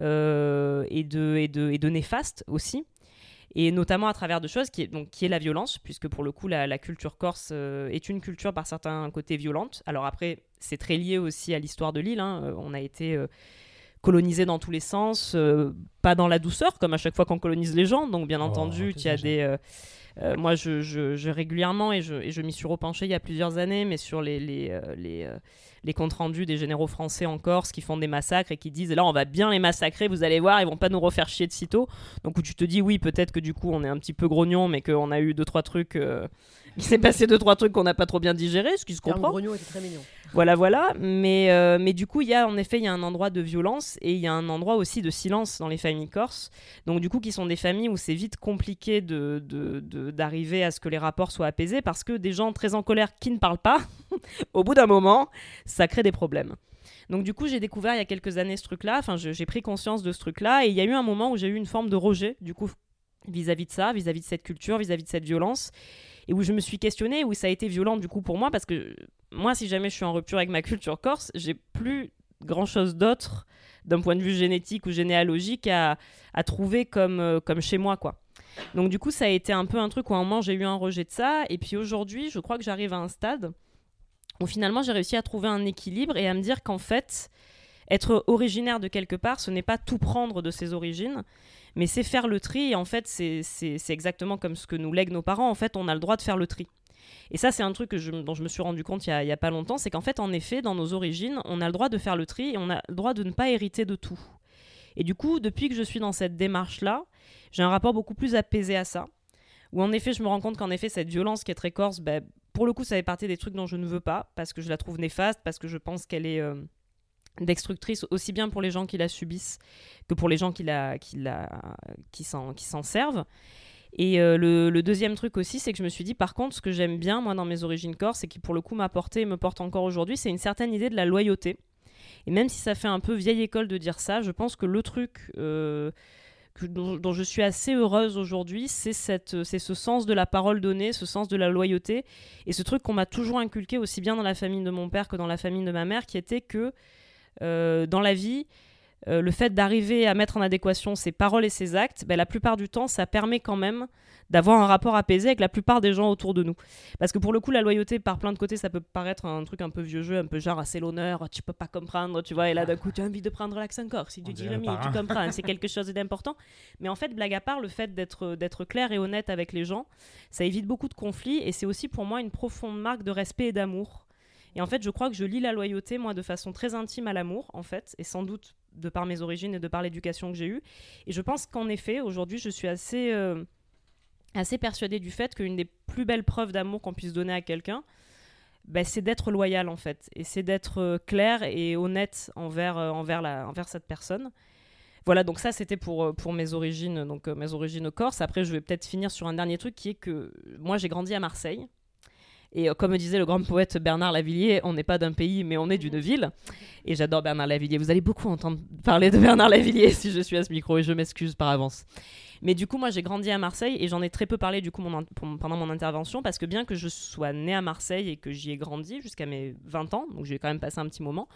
B: euh, et de néfaste aussi et notamment à travers de choses qui est, donc, qui est la violence, puisque pour le coup, la, la culture corse euh, est une culture par certains côtés violente. Alors après, c'est très lié aussi à l'histoire de l'île. hein. Euh, On a été euh, colonisé dans tous les sens, euh, pas dans la douceur, comme à chaque fois qu'on colonise les gens. Donc bien
E: Oh,
B: entendu, il y a des... euh, moi, je, régulièrement, et je, m'y suis repenché il y a plusieurs années, mais sur euh, euh, les comptes rendus des généraux français en Corse qui font des massacres et qui disent là, on va bien les massacrer, vous allez voir, ils vont pas nous refaire chier de sitôt. Donc où tu te dis oui, peut-être que du coup, on est un petit peu grognon, mais qu'on a eu deux, trois trucs. Il s'est passé deux, trois trucs qu'on n'a pas trop bien digéré, ce qui se comprend.
D: était très mignon.
B: Voilà, voilà. Mais, euh, mais du coup, il y a en effet, il y a un endroit de violence et il y a un endroit aussi de silence dans les familles corses. Donc, du coup, qui sont des familles où c'est vite compliqué de, de- de- d'arriver à ce que les rapports soient apaisés parce que des gens très en colère qui ne parlent pas, au bout d'un moment, ça crée des problèmes. Donc, du coup, j'ai découvert il y a quelques années ce truc-là. Enfin, j'ai pris conscience de ce truc-là et il y a eu un moment où j'ai eu une forme de rejet, du coup, vis-à-vis de ça, vis-à-vis de cette culture, vis-à-vis de cette violence et où je me suis questionnée, où ça a été violent du coup pour moi, parce que moi, si jamais je suis en rupture avec ma culture corse, j'ai plus grand chose d'autre d'un point de vue génétique ou généalogique à, trouver comme, euh, comme chez moi, quoi. Donc du coup, ça a été un peu un truc où à un moment j'ai eu un rejet de ça, et puis aujourd'hui, je crois que j'arrive à un stade où finalement j'ai réussi à trouver un équilibre et à me dire qu'en fait, être originaire de quelque part, ce n'est pas tout prendre de ses origines, mais c'est faire le tri. Et en fait, c'est exactement comme ce que nous lèguent nos parents. En fait, on a le droit de faire le tri. Et ça, c'est un truc dont je me suis rendu compte il y a, a pas longtemps, c'est qu'en fait, en effet, dans nos origines, on a le droit de faire le tri et on a le droit de ne pas hériter de tout. Et du coup, depuis que je suis dans cette démarche-là, j'ai un rapport beaucoup plus apaisé à ça. Où en effet, je me rends compte qu'en effet, cette violence qui est très corse, ben, pour le coup, ça fait partie des trucs dont je ne veux pas, parce que je la trouve néfaste, parce que je pense qu'elle est euh, destructrice aussi bien pour les gens qui la subissent que pour les gens qui, la, qui, la, qui, s'en, qui s'en servent. Et euh, le, deuxième truc aussi, c'est que je me suis dit, par contre, ce que j'aime bien, moi, dans mes origines corse, et qui pour le coup m'a porté et me porte encore aujourd'hui, c'est une certaine idée de la loyauté. Et même si ça fait un peu vieille école de dire ça, je pense que le truc euh, dont, dont je suis assez heureuse aujourd'hui, c'est, cette, c'est ce sens de la parole donnée, ce sens de la loyauté, et ce truc qu'on m'a toujours inculqué aussi bien dans la famille de mon père que dans la famille de ma mère, qui était que dans la vie, euh, le fait d'arriver à mettre en adéquation ses paroles et ses actes, ben, la plupart du temps, ça permet quand même d'avoir un rapport apaisé avec la plupart des gens autour de nous. Parce que pour le coup, la loyauté, par plein de côtés, ça peut paraître un truc un peu vieux jeu, un peu genre, ah, c'est l'honneur, tu peux pas comprendre, tu vois, et là d'un coup, tu as envie de prendre l'accent corse, si tu dirais
E: le
B: tu comprends, c'est quelque chose d'important. Mais en fait, blague à part, le fait d'être clair et honnête avec les gens, ça évite beaucoup de conflits, et c'est aussi pour moi une profonde marque de respect et d'amour. Et en fait, je crois que je lis la loyauté, moi, de façon très intime à l'amour, en fait, et sans doute de par mes origines et de par l'éducation que j'ai eue. Et je pense qu'en effet, aujourd'hui, je suis assez, euh, assez persuadée du fait qu'une des plus belles preuves d'amour qu'on puisse donner à quelqu'un, bah, c'est d'être loyal, en fait. Et c'est d'être euh, clair et honnête envers, euh, envers, la, envers cette personne. Voilà, donc ça c'était pour, euh, pour mes origines, donc mes origines corse. Après, je vais peut-être finir sur un dernier truc qui est que moi j'ai grandi à Marseille. Et euh, comme disait le grand poète Bernard Lavillier, on n'est pas d'un pays, mais on est d'une ville. Et j'adore Bernard Lavillier. Vous allez beaucoup entendre parler de Bernard Lavillier si je suis à ce micro, et je m'excuse par avance. Mais du coup, moi, j'ai grandi à Marseille et j'en ai très peu parlé du coup pendant mon intervention parce que bien que je sois née à Marseille et que j'y ai grandi jusqu'à mes 20 ans, donc j'ai quand même passé un petit moment,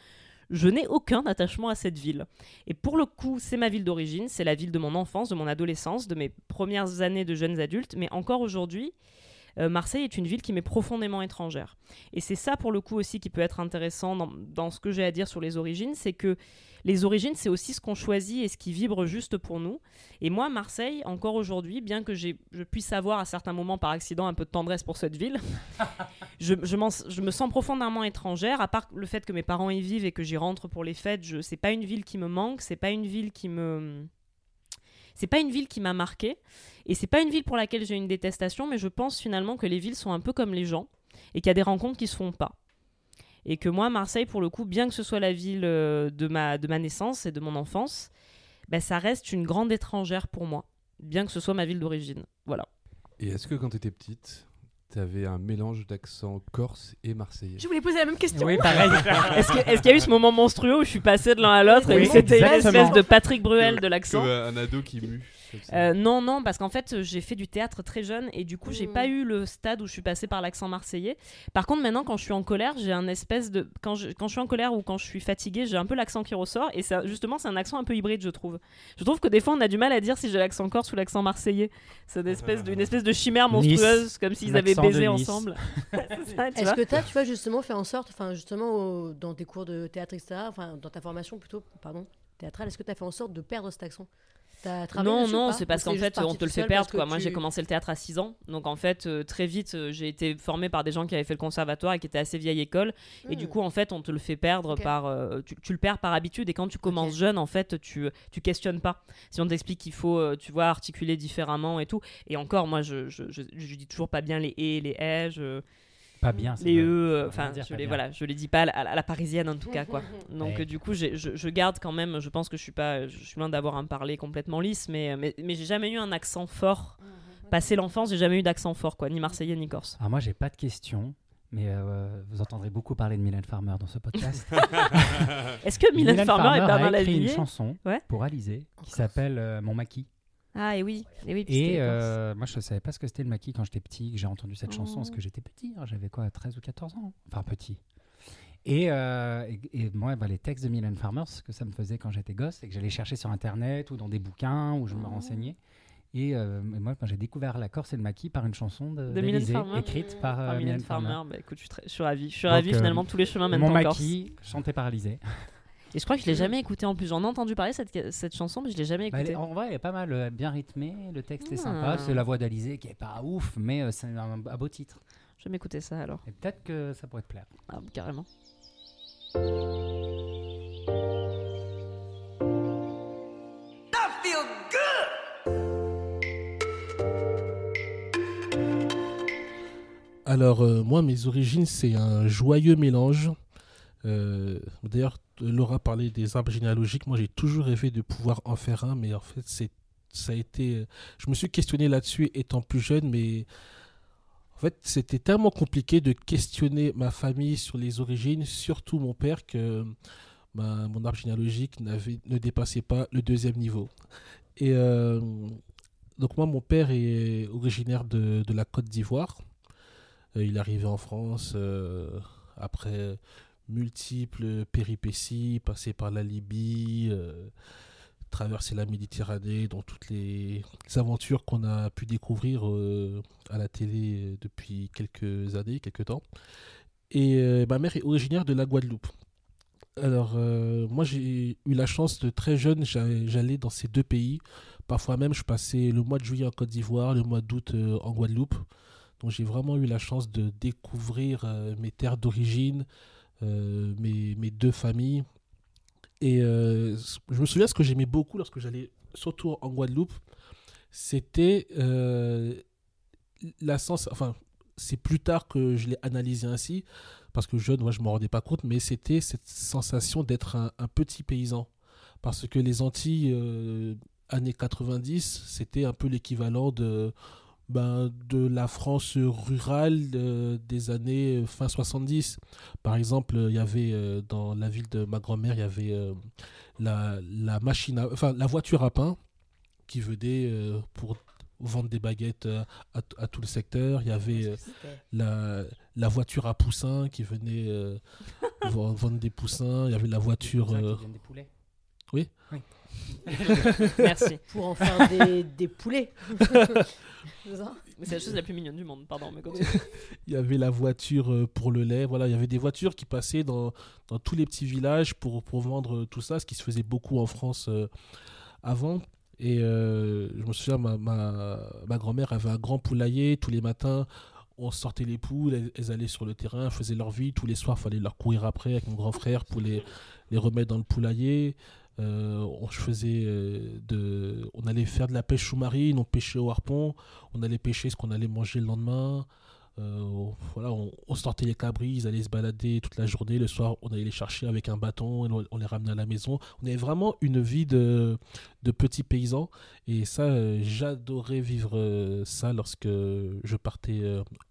B: je n'ai aucun attachement à cette ville. Et pour le coup, c'est ma ville d'origine, c'est la ville de mon enfance, de mon adolescence, de mes premières années de jeunes adultes, mais encore aujourd'hui, euh, Marseille est une ville qui m'est profondément étrangère. Et c'est ça, pour le coup, aussi qui peut être intéressant dans, ce que j'ai à dire sur les origines, c'est que les origines, c'est aussi ce qu'on choisit et ce qui vibre juste pour nous. Et moi, Marseille, encore aujourd'hui, bien que je puisse avoir à certains moments par accident un peu de tendresse pour cette ville, je, je me sens profondément étrangère, à part le fait que mes parents y vivent et que j'y rentre pour les fêtes. Je, c'est pas une ville qui me manque, c'est pas une ville qui me. C'est pas une ville qui m'a marqué et c'est pas une ville pour laquelle j'ai une détestation, mais je pense finalement que les villes sont un peu comme les gens et qu'il y a des rencontres qui se font pas. Et que moi, Marseille, pour le coup, bien que ce soit la ville euh, de ma, naissance et de mon enfance, bah, ça reste une grande étrangère pour moi, bien que ce soit ma ville d'origine. Voilà.
A: Et est-ce que quand tu étais petite, tu avais un mélange d'accent corse et marseillais
D: Je voulais poser la même question.
E: Oui, pareil.
B: Est-ce que- est-ce qu'il y a eu ce moment monstrueux où je suis passée de l'un à l'autre et
E: Oui,
B: où c'était une
E: exactement.
B: espèce de Patrick Bruel de l'accent
A: Comme un ado qui mue.
B: Euh, non, non, parce qu'en fait, euh, j'ai fait du théâtre très jeune et du coup, j'ai
D: Mhm.
B: pas eu le stade où je suis passée par l'accent marseillais. Par contre, maintenant, quand je suis en colère, j'ai un espèce de. Quand je, quand je suis en colère ou quand je suis fatiguée, j'ai un peu l'accent qui ressort et ça, justement, c'est un accent un peu hybride, je trouve. Je trouve que des fois, on a du mal à dire si j'ai l'accent corse ou l'accent marseillais. C'est une espèce de, une espèce de chimère
E: Nice.
B: monstrueuse, comme s'ils avaient
E: Nice.
B: ensemble.
D: Est-ce que tu as, tu vois, justement fait en sorte, enfin, justement, au- dans tes cours de théâtre, etc., enfin, dans ta formation plutôt, pardon, théâtrale, est-ce que tu as fait en sorte de perdre cet accent?
B: Non, non, c'est parce qu'en fait, on te le fait perdre. Quoi. Moi, j'ai commencé le théâtre à 6 ans. Donc, en fait, euh, très vite, euh, j'ai été formée par des gens qui avaient fait le conservatoire et qui étaient assez vieille école. Et du
D: Hmm.
B: coup, en fait, on te le fait perdre par. euh, tu, tu le perds par habitude. Et quand tu commences jeune, en fait, tu, tu questionnes pas. Si on t'explique qu'il faut, tu vois, articuler différemment et tout. Et encore, moi, je, je, je, je dis toujours pas bien les et, les eh, je-
E: Pas bien.
B: les e. euh, Enfin, je les, voilà, je les dis pas à la, à la parisienne en tout cas, quoi. Donc,
E: Ouais.
B: euh, du coup, je, je garde quand même. Je pense que je suis pas. Je suis loin d'avoir un parler complètement lisse, mais, mais, mais j'ai jamais eu un accent fort. Passé l'enfance, j'ai jamais eu d'accent fort, quoi, ni marseillais ni corse.
E: Alors moi, j'ai pas de questions, mais euh, vous entendrez beaucoup parler de Mylène Farmer dans ce podcast.
B: Est-ce que Mylène Farmer est
E: a
B: Bernard
E: écrit une chanson
B: Ouais.
E: pour Alizé qui s'appelle euh, Mon maquis.
B: Ah, et oui, et oui.
E: Et
B: corse.
E: euh, moi, je savais pas ce que c'était le maquis quand j'étais petit, que j'ai entendu cette chanson, parce
B: Oh.
E: que j'étais petit, hein, j'avais quoi, 13 ou 14 ans Enfin, petit. Et, euh, et, et moi, bah, les textes de Mylène Farmer, ce que ça me faisait quand j'étais gosse, c'est que j'allais chercher sur Internet ou dans des bouquins où je me
B: Oh.
E: renseignais. Et, euh, et moi, j'ai découvert la Corse et le maquis par une chanson de,
B: De Mylène Farmer.
E: écrite par, euh,
B: Ah,
E: Mylène
B: Mylène
E: Farmer.
B: Farmer, bah, écoute, je suis, très- je suis ravie. Je suis ravie, finalement, tous les chemins mènent
E: Mon
B: en Corse.
E: maquis, chanté par Alizé.
B: Et je crois que je l'ai jamais écouté en plus. J'en ai entendu parler cette, cette chanson, mais je l'ai jamais
E: Bah, est- en vrai, elle est pas mal, euh, bien rythmée, le texte est sympa.
B: Ah.
E: C'est la voix d'Alizé qui est pas ouf, mais euh, c'est un, un beau titre.
B: Je vais m'écouter ça alors.
E: Et peut-être que ça pourrait te plaire.
B: Ah, carrément.
C: Alors, euh, moi, mes origines, c'est un joyeux mélange. Euh, D'ailleurs, Laura parlait des arbres généalogiques. Moi, j'ai toujours rêvé de pouvoir en faire un, mais en fait, ça a été. Je me suis questionné là-dessus étant plus jeune, mais en fait, c'était tellement compliqué de questionner ma famille sur les origines, surtout mon père, que ma- mon arbre généalogique ne dépassait pas le deuxième niveau. Et euh, donc, moi, mon père est originaire de, la Côte d'Ivoire. Euh, il est arrivé en France euh, après multiples péripéties, passé par la Libye, euh, traversé la Méditerranée, dans toutes les, aventures qu'on a pu découvrir euh, à la télé euh, depuis quelques années, quelques temps. Et euh, ma mère est originaire de la Guadeloupe. Alors, moi, j'ai eu la chance de très jeune, j'a- j'allais dans ces deux pays. Parfois même, je passais le mois de juillet en Côte d'Ivoire, le mois d'août en Guadeloupe. Donc j'ai vraiment eu la chance de découvrir mes terres d'origine, mes, mes deux familles. Et euh, je me souviens ce que j'aimais beaucoup lorsque j'allais, surtout en Guadeloupe, c'était euh, la sens. Enfin, c'est plus tard que je l'ai analysé ainsi, parce que jeune, moi je ne m'en rendais pas compte, mais c'était cette sensation d'être un, petit paysan. Parce que les Antilles, euh, années 90, c'était un peu l'équivalent de ben, de la France rurale euh, des années euh, fin 70. Par exemple, il y avait euh, dans la ville de ma grand-mère, il y avait euh, la, la machine, à- enfin la voiture à pain qui venait euh, pour vendre des baguettes à, à tout le secteur. Il y avait la, la voiture à poussins qui venait vend- vendre des poussins. Il y avait la voiture.
E: Des poulets.
C: Oui.
B: Merci.
D: Pour en faire des, des poulets. C'est ça
B: Mais c'est la chose la plus mignonne du monde, pardon. Mais.
C: Il y avait la voiture euh, pour le lait. Voilà, il y avait des voitures qui passaient dans, dans tous les petits villages pour, pour vendre euh, tout ça, ce qui se faisait beaucoup en France euh, avant. Et euh, je me souviens, ma, ma, ma grand-mère avait un grand poulailler. Tous les matins, on sortait les poules, elles, elles allaient sur le terrain, faisaient leur vie. Tous les soirs, il fallait leur courir après avec mon grand frère pour les, les remettre dans le poulailler. Euh, on, je faisais euh, de, on allait faire de la pêche sous-marine, on pêchait au harpon, on allait pêcher ce qu'on allait manger le lendemain. Euh, voilà, on, sortait les cabris, ils allaient se balader toute la journée. Le soir, on allait les chercher avec un bâton, et on, on les ramenait à la maison. On avait vraiment une vie de, de petits paysans. Et ça, j'adorais vivre ça lorsque je partais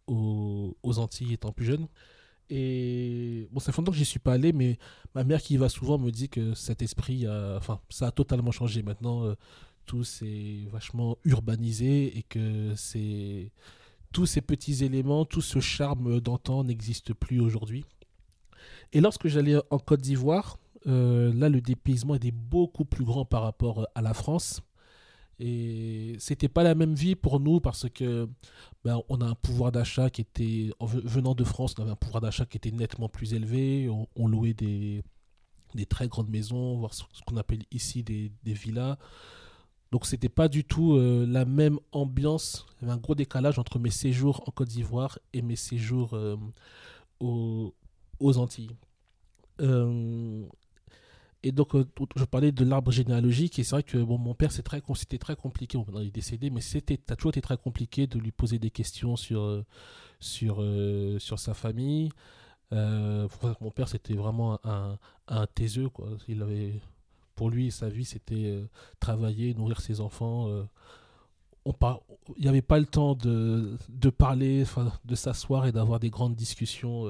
C: aux, aux Antilles étant plus jeune. Et bon, ça fait longtemps que j'y suis pas allé, mais ma mère qui y va souvent me dit que cet esprit, enfin, ça a totalement changé. Maintenant, euh, tout s'est vachement urbanisé et que c'est tous ces petits éléments, tout ce charme d'antan n'existe plus aujourd'hui. Et lorsque j'allais en Côte d'Ivoire, euh, là le dépaysement était beaucoup plus grand par rapport à la France. Et c'était pas la même vie pour nous parce que ben, on a un pouvoir d'achat qui était, en ve- venant de France, on avait un pouvoir d'achat qui était nettement plus élevé. On, louait des, des très grandes maisons, voire ce qu'on appelle ici des, des villas. Donc c'était pas du tout euh, la même ambiance. Il y avait un gros décalage entre mes séjours en Côte d'Ivoire et mes séjours euh, aux, aux Antilles. Euh, et donc, euh, je parlais de l'arbre généalogique, et c'est vrai que bon, mon père, c'était très compliqué. Il est décédé, mais c'était, ça a toujours été très compliqué de lui poser des questions sur, euh, sur, euh, sur sa famille. Mon père, c'était vraiment un, un taiseux. Il avait, pour lui, sa vie, c'était travailler, nourrir ses enfants. on par... Il n'y avait pas le temps de, de parler, de s'asseoir et d'avoir des grandes discussions.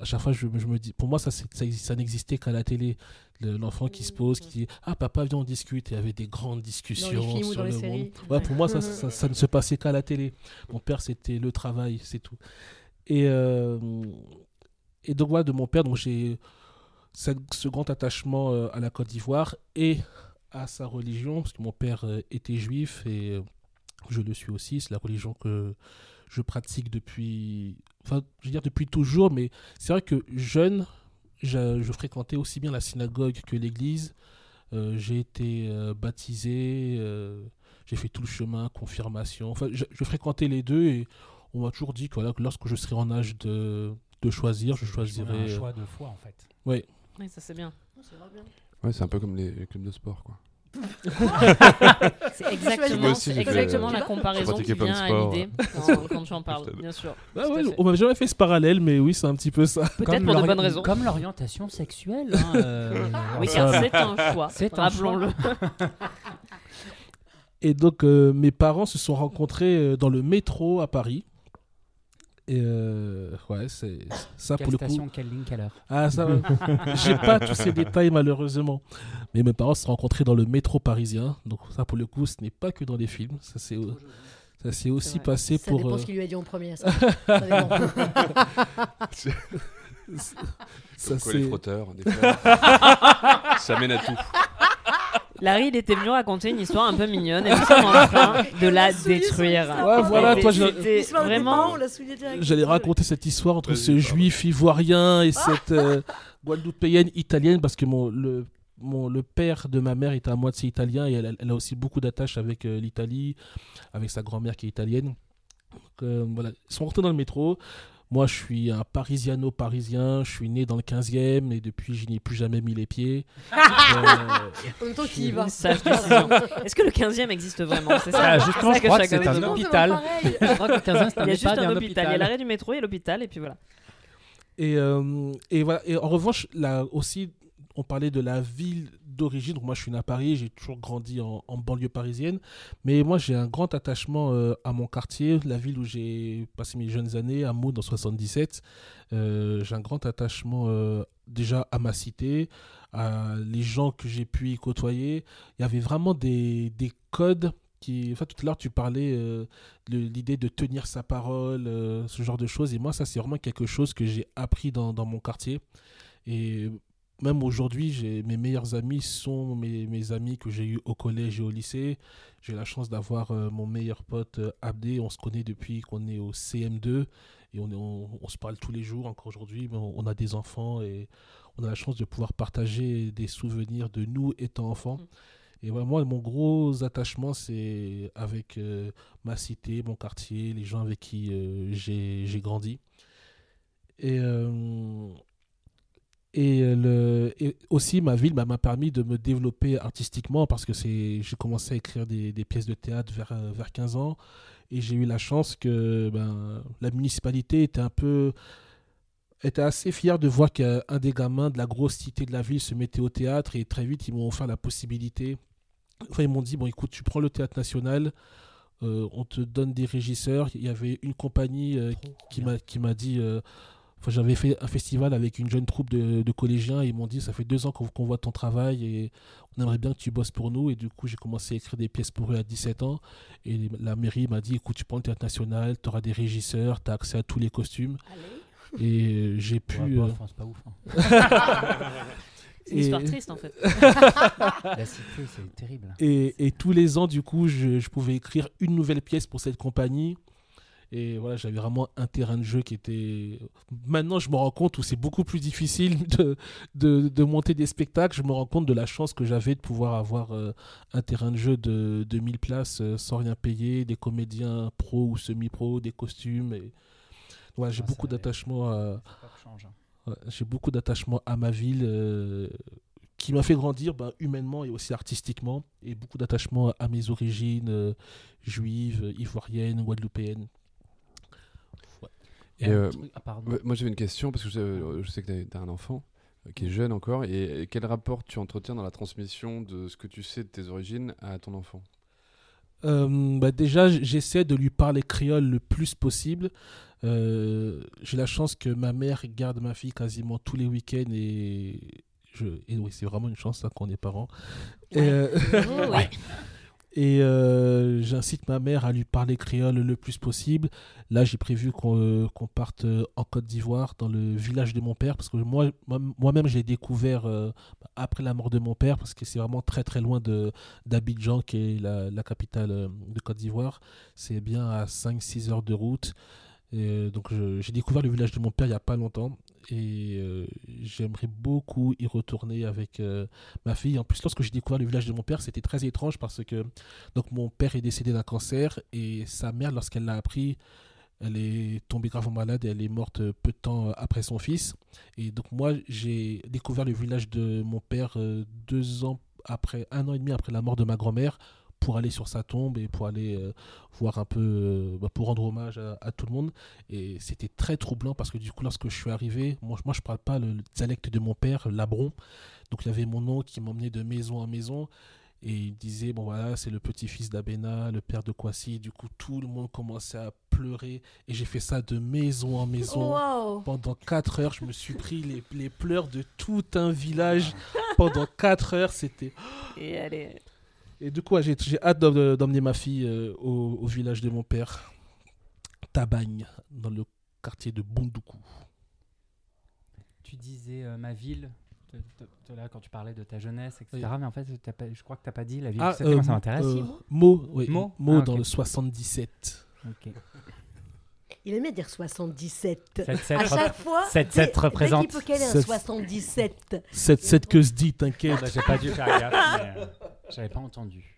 C: À chaque fois, je, me- je me dis, pour moi, ça, ça, n'existait qu'à la télé. Le- L'enfant qui se pose, qui dit Ah, papa, viens, on discute. Il y avait des grandes discussions sur le
D: séries.
C: monde. Ouais, pour moi, ça, ça, ça ne se passait qu'à la télé. Mon père, c'était le travail, c'est tout. Et, euh, et donc, voilà, de mon père, j'ai ce, grand attachement euh, à la Côte d'Ivoire et à sa religion, parce que mon père euh, était juif et je le suis aussi. C'est la religion que je pratique depuis, enfin, je veux dire depuis toujours, mais c'est vrai que jeune, je, je fréquentais aussi bien la synagogue que l'église. Euh, j'ai été euh, baptisé, euh, j'ai fait tout le chemin, confirmation. Enfin, je, je fréquentais les deux et on m'a toujours dit que, voilà, que lorsque je serai en âge de, de choisir, je
E: un
C: choisirai. euh,
E: choix de foi en fait.
B: Oui, ça c'est bien.
A: Ouais, c'est un peu comme les, les clubs de sport, quoi.
B: C'est exactement,
A: aussi, euh,
B: la comparaison qui vient à l'idée quand, quand tu en parles, bien sûr.
C: Ah ouais, on m'avait jamais fait ce parallèle, mais oui, c'est un petit peu ça.
B: Peut-être pour de bonnes raisons.
E: Comme l'orientation sexuelle. hein, euh,
B: Oui, c'est un choix.
E: C'est un
B: Rappelons-le.
C: Et donc, euh, mes parents se sont rencontrés dans le métro à Paris. Et euh, ouais, c'est ça
E: Quelle
C: pour le
E: station,
C: coup.
E: quelle ligne, quelle heure
C: Ah, ça, euh, j'ai pas tous ces détails malheureusement. Mais mes parents se sont rencontrés dans le métro parisien. Donc, ça pour le coup, ce n'est pas que dans les films. Ça s'est ça s'est aussi
B: vrai.
C: passé
D: Ça
C: pour.
D: dépend
C: euh,
D: ce qu'il lui a dit en premier. Ça, Ça dépend.
C: ça
A: Quoi, les frotteurs, des fleurs. ça mène à tout.
B: Larry, il était venu raconter une histoire un peu mignonne et nous sommes en train de la détruire.
C: Ouais, voilà,
B: C'était-
C: toi,
D: tes
B: vraiment.
C: J'allais raconter cette histoire entre ce juif ivoirien et cette euh, guadeloupéenne italienne parce que mon, le, mon, le père de ma mère était à moitié italien et elle, elle a aussi beaucoup d'attaches avec euh, l'Italie, avec sa grand-mère qui est italienne. Donc, euh, voilà. Ils sont rentrés dans le métro. Moi, je suis un parisiano-parisien. Je suis né dans le 15e et depuis, je n'y ai plus jamais mis les pieds. Euh,
D: En même temps, qui y va.
B: Est-ce que le 15e existe vraiment? C'est ça,
E: Ah, je crois que c'est un hôpital.
D: Pareil.
E: Je crois que le 15 c'est un
B: Il y a juste un
E: un
B: hôpital. Il y a l'arrêt du métro et l'hôpital, et puis voilà.
C: Et, euh, et voilà. Et en revanche, là aussi, on parlait de la ville d'origine. Moi, je suis né à Paris, j'ai toujours grandi en, banlieue parisienne. Mais moi, j'ai un grand attachement euh, à mon quartier, la ville où j'ai passé mes jeunes années, à Meaux, en 77. Euh, j'ai un grand attachement euh, déjà à ma cité, à les gens que j'ai pu y côtoyer. Il y avait vraiment des, des codes qui... Enfin, tout à l'heure, tu parlais de l'idée de tenir sa parole, ce genre de choses. Et moi, ça, c'est vraiment quelque chose que j'ai appris dans, dans mon quartier. Et même aujourd'hui, mes meilleurs amis sont mes, mes amis que j'ai eus au collège et au lycée. J'ai la chance d'avoir euh, mon meilleur pote euh, Abdé. On se connaît depuis qu'on est au CM2 et on, est- on, on se parle tous les jours encore aujourd'hui. On, on a des enfants et on a la chance de pouvoir partager des souvenirs de nous étant enfants.
B: Mm.
C: Et moi, mon gros attachement, c'est avec euh, ma cité, mon quartier, les gens avec qui j'ai grandi. Et, et, euh, le, et aussi, ma ville bah, m'a permis de me développer artistiquement parce que j'ai commencé à écrire des, des pièces de théâtre vers, euh, vers 15 ans. Et j'ai eu la chance que ben, la municipalité était un peu était assez fier de voir qu'un des gamins de la grosse cité de la ville se mettait au théâtre et très vite ils m'ont offert la possibilité. Enfin, ils m'ont dit bon, écoute, tu prends le théâtre national, euh, on te donne des régisseurs. Il y avait une compagnie euh, qui m'a qui m'a dit euh, Enfin, j'avais fait un festival avec une jeune troupe de, de collégiens et ils m'ont dit ça fait deux ans qu'on qu'on voit ton travail et on aimerait bien que tu bosses pour nous. Et du coup, j'ai commencé à écrire des pièces pour eux à 17 ans. Et la mairie m'a dit écoute, tu prends le théâtre national, tu auras des régisseurs, tu as accès à tous les costumes.
D: Allez.
C: Et euh, j'ai pu.
E: Ouais, bah,
C: euh,
E: enfin, c'est pas ouf. hein.
B: C'est une
C: Et-
B: histoire triste en fait.
E: La cité, c'est terrible.
C: Et, et tous les ans, du coup, je, je pouvais écrire une nouvelle pièce pour cette compagnie. Et voilà, j'avais vraiment un terrain de jeu qui était. Maintenant, je me rends compte où c'est beaucoup plus difficile de, de, de monter des spectacles. Je me rends compte de la chance que j'avais de pouvoir avoir euh, un terrain de jeu de, de 1000 places euh, sans rien payer, des comédiens pro ou semi-pro, des costumes. Et... Voilà, j'ai
E: Ah,
C: beaucoup d'attachement à. Ouais, j'ai beaucoup d'attachement à ma ville euh, qui m'a fait grandir bah, humainement et aussi artistiquement et beaucoup d'attachement à mes origines euh, juives, ivoiriennes, guadeloupéennes.
A: Et, euh,
E: truc- ah,
A: moi j'avais une question parce que je, je sais que tu as, un enfant euh, qui est jeune encore et, et quel rapport tu entretiens dans la transmission de ce que tu sais de tes origines à ton enfant?
C: Euh, bah, déjà, j'essaie de lui parler créole le plus possible. Euh, j'ai la chance que ma mère garde ma fille quasiment tous les week-ends et, je, et oui, c'est vraiment une chance hein, qu'on est parents.
D: Ouais.
C: Et, euh,
B: Oh, oui.
C: Et euh, j'incite ma mère à lui parler créole le plus possible. Là, j'ai prévu qu'on euh, qu'on parte euh, en Côte d'Ivoire, dans le village de mon père, parce que moi, moi- moi-même, j'ai découvert après la mort de mon père, parce que c'est vraiment très très loin d'Abidjan, qui est la, la capitale de Côte d'Ivoire. C'est bien à 5-6 heures de route. Donc, j'ai découvert le village de mon père il n'y a pas longtemps. Et euh, j'aimerais beaucoup y retourner avec euh, ma fille. En plus, lorsque j'ai découvert le village de mon père, c'était très étrange parce que donc mon père est décédé d'un cancer et sa mère, lorsqu'elle l'a appris, elle est tombée gravement malade et elle est morte peu de temps après son fils. Et donc moi, j'ai découvert le village de mon père euh, deux ans après, un an et demi après la mort de ma grand-mère pour aller sur sa tombe et pour aller euh, voir un peu, euh, bah, pour rendre hommage à, à tout le monde. Et c'était très troublant parce que du coup, lorsque je suis arrivé, moi, moi je parle pas le, le dialecte de mon père, l'abron. Donc il y avait mon oncle qui m'emmenait de maison en maison. Et il disait, bon voilà, c'est le petit-fils d'Abena, le père de Kwasi. Du coup, tout le monde commençait à pleurer. Et j'ai fait ça de maison en maison. Pendant 4 heures, je me suis pris les, les pleurs de tout un village. Pendant 4 heures, c'était...
B: Et allez.
C: Et du coup, ouais, j'ai hâte d'em- d'emmener ma fille euh, au, au village de mon père, Tabagne, dans le quartier de Bondoukou.
E: Tu disais euh, ma ville, là, quand tu parlais de ta jeunesse, etc.
C: Oui.
E: Mais en fait, pas- je crois que tu n'as pas dit la ville.
C: Ah, euh,
E: moi, ça m'intéresse?
C: euh, Meaux, oui,
E: Meaux? Ah,
C: dans le 77.
E: Ok.
D: Il aimait dire 77.
E: 7-7
D: À chaque fois,
E: 7-7
D: dès- dès
E: représente.
D: qu'il peut caler un
C: Sept-
D: 77.
C: 7-7 que se dit, t'inquiète.
E: Bah, J'ai pas dû faire gaffe, mais euh, j'avais pas entendu.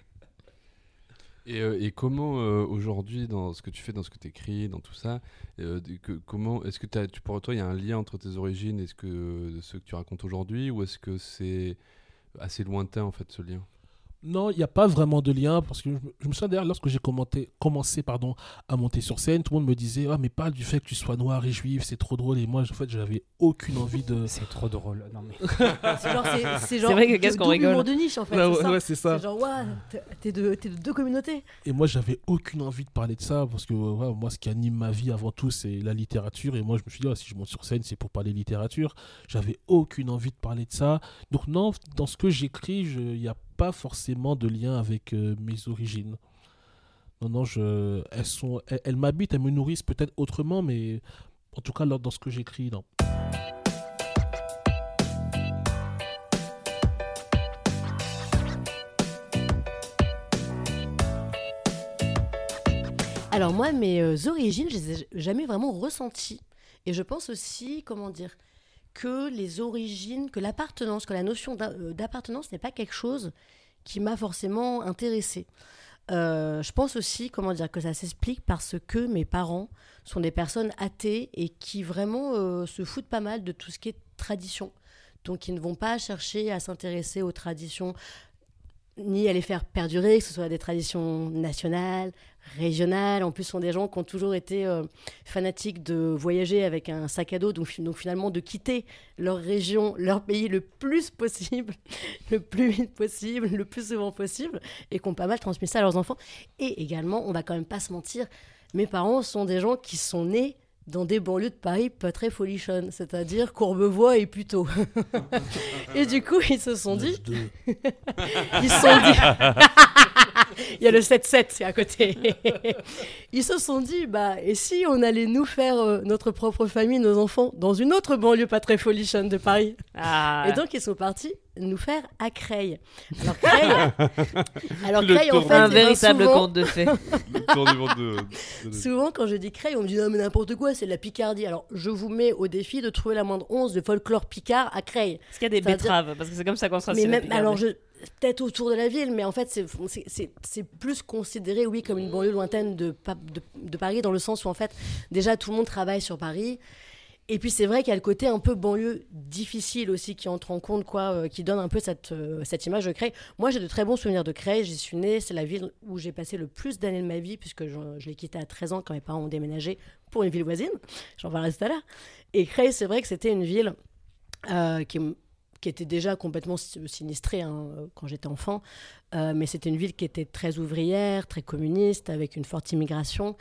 A: Et, euh, et comment euh, aujourd'hui, dans ce que tu fais, dans ce que tu écris, dans tout ça, euh, que- comment est-ce que t'as- tu pour toi il y a un lien entre tes origines et ce que ce que tu racontes aujourd'hui, ou est-ce que c'est assez lointain en fait ce lien?
C: Non, il n'y a pas vraiment de lien parce que je, me- je souviens d'ailleurs lorsque j'ai commencé pardon, à monter sur scène, tout le monde me disait ah mais parle du fait que tu sois noir et juif, c'est trop drôle et moi en fait j'avais aucune envie de.
E: C'est trop drôle. Non, mais...
D: C'est genre, c'est, genre
B: vrai que
D: de-
B: qu'est-ce qu'on
D: double
B: rigole.
D: humour de niche en fait.
C: Ouais,
D: c'est
C: ouais,
D: ça.
C: ouais, c'est ça.
D: C'est genre, waouh, t'es- de, t'es de deux communautés.
C: Et moi j'avais aucune envie de parler de ça parce que ouais, moi ce qui anime ma vie avant tout c'est la littérature et moi je me suis dit ah, si je monte sur scène c'est pour parler littérature. J'avais aucune envie de parler de ça. Donc non, dans ce que j'écris, je- il n'y a pas forcément de lien avec euh, mes origines. Non, non, je, elles, sont, elles, m'habitent, elles me nourrissent peut-être autrement, mais en tout cas, dans ce que j'écris, non.
D: Alors moi, mes euh, origines, je les ai jamais vraiment ressenties. Et je pense aussi, comment dire, que les origines, que l'appartenance, que la notion euh, d'appartenance n'est pas quelque chose qui m'a forcément intéressée. Euh, je pense aussi, comment dire, que ça s'explique parce que mes parents sont des personnes athées et qui vraiment euh, se foutent pas mal de tout ce qui est tradition. Donc ils ne vont pas chercher à s'intéresser aux traditions ni à les faire perdurer, que ce soit des traditions nationales, régionales. En plus, ce sont des gens qui ont toujours été euh, fanatiques de voyager avec un sac à dos, donc, fi- donc finalement de quitter leur région, leur pays le plus possible, le plus vite possible, le plus souvent possible, et qui ont pas mal transmis ça à leurs enfants. Et également, on va quand même pas se mentir, mes parents sont des gens qui sont nés dans des banlieues de Paris pas très folichonnes, c'est-à-dire Courbevoie et Puteaux. et du coup, ils se sont dit, ils se sont dit, il y a le 7-7 c'est à côté. ils se sont dit, bah, et si on allait nous faire euh, notre propre famille, nos enfants, dans une autre banlieue pas très folichonne de Paris
B: Ah.
D: Et donc, ils sont partis nous faire à Creil. Alors, Creil, alors, Creil en fait,
B: un véritable
D: souvent,
B: conte de fée.
A: Le tour du monde de- de-
D: Souvent, quand je dis Creil, on me dit non, mais n'importe quoi, c'est de la Picardie. Alors, je vous mets au défi de trouver la moindre once de folklore picard à Creil.
B: Est-ce qu'il y a des betteraves Parce que c'est comme ça qu'on se
D: mais même, alors, je, peut-être autour de la ville, mais en fait, c'est- plus considéré, oui, comme une banlieue lointaine de, Pa- de, de Paris, dans le sens où, en fait, déjà, tout le monde travaille sur Paris. Et puis, c'est vrai qu'il y a le côté un peu banlieue difficile aussi qui entre en compte, quoi, euh, qui donne un peu cette, euh, cette image de Creil. Moi, j'ai de très bons souvenirs de Creil. J'y suis née. C'est la ville où j'ai passé le plus d'années de ma vie, puisque je, l'ai quittée à 13 ans quand mes parents ont déménagé pour une ville voisine. J'en parlerai tout à l'heure. Et Creil, c'est vrai que c'était une ville euh, qui, qui était déjà complètement si- sinistrée hein, euh, quand j'étais enfant. Euh, mais c'était une ville qui était très ouvrière, très communiste, avec une forte immigration.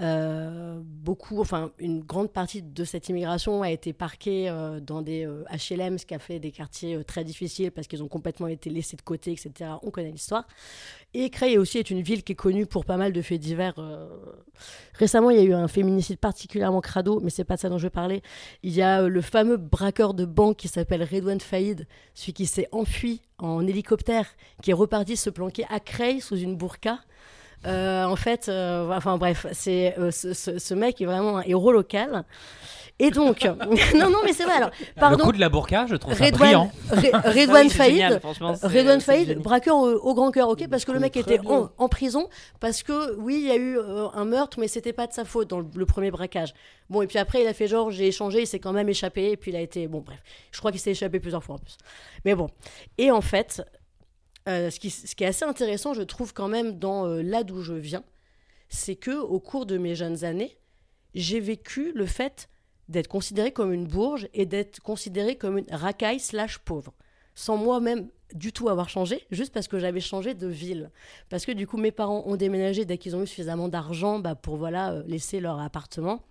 D: Euh, beaucoup, enfin, une grande partie de cette immigration a été parquée euh, dans des euh, HLM, ce qui a fait des quartiers euh, très difficiles parce qu'ils ont complètement été laissés de côté, etc. On connaît l'histoire. Et Creil aussi est une ville qui est connue pour pas mal de faits divers. euh. Récemment, il y a eu un féminicide particulièrement crado, mais c'est pas de ça dont je vais parler. Il y a euh, le fameux braqueur de banque qui s'appelle Redouane Faïd, celui qui s'est enfui en hélicoptère, qui est reparti se planquer à Creil sous une burqa. Euh, en fait, euh, enfin bref, c'est euh, ce, ce- ce mec est vraiment un héros local. Et donc, non, non, mais c'est vrai. Alors,
E: Le
D: pardon,
E: coup de la burqa, je trouve ça
D: Redouane,
E: brillant.
D: Redouane Faïd,
B: Redouane
D: Faïd, braqueur au, au grand cœur, ok, parce que le mec était en, en prison, parce que oui, il y a eu euh, un meurtre, mais c'était pas de sa faute dans le, le premier braquage. Bon, et puis après, il a fait genre, j'ai échangé, il s'est quand même échappé, et puis il a été, bon, bref, je crois qu'il s'est échappé plusieurs fois en plus. Mais bon, et en fait, euh, ce, qui, est assez intéressant, je trouve quand même dans euh, là d'où je viens, c'est que au cours de mes jeunes années, j'ai vécu le fait d'être considérée comme une bourge et d'être considérée comme une racaille slash pauvre sans moi-même du tout avoir changé, juste parce que j'avais changé de ville. Parce que du coup, mes parents ont déménagé dès qu'ils ont eu suffisamment d'argent bah, pour voilà, euh, laisser leur appartement.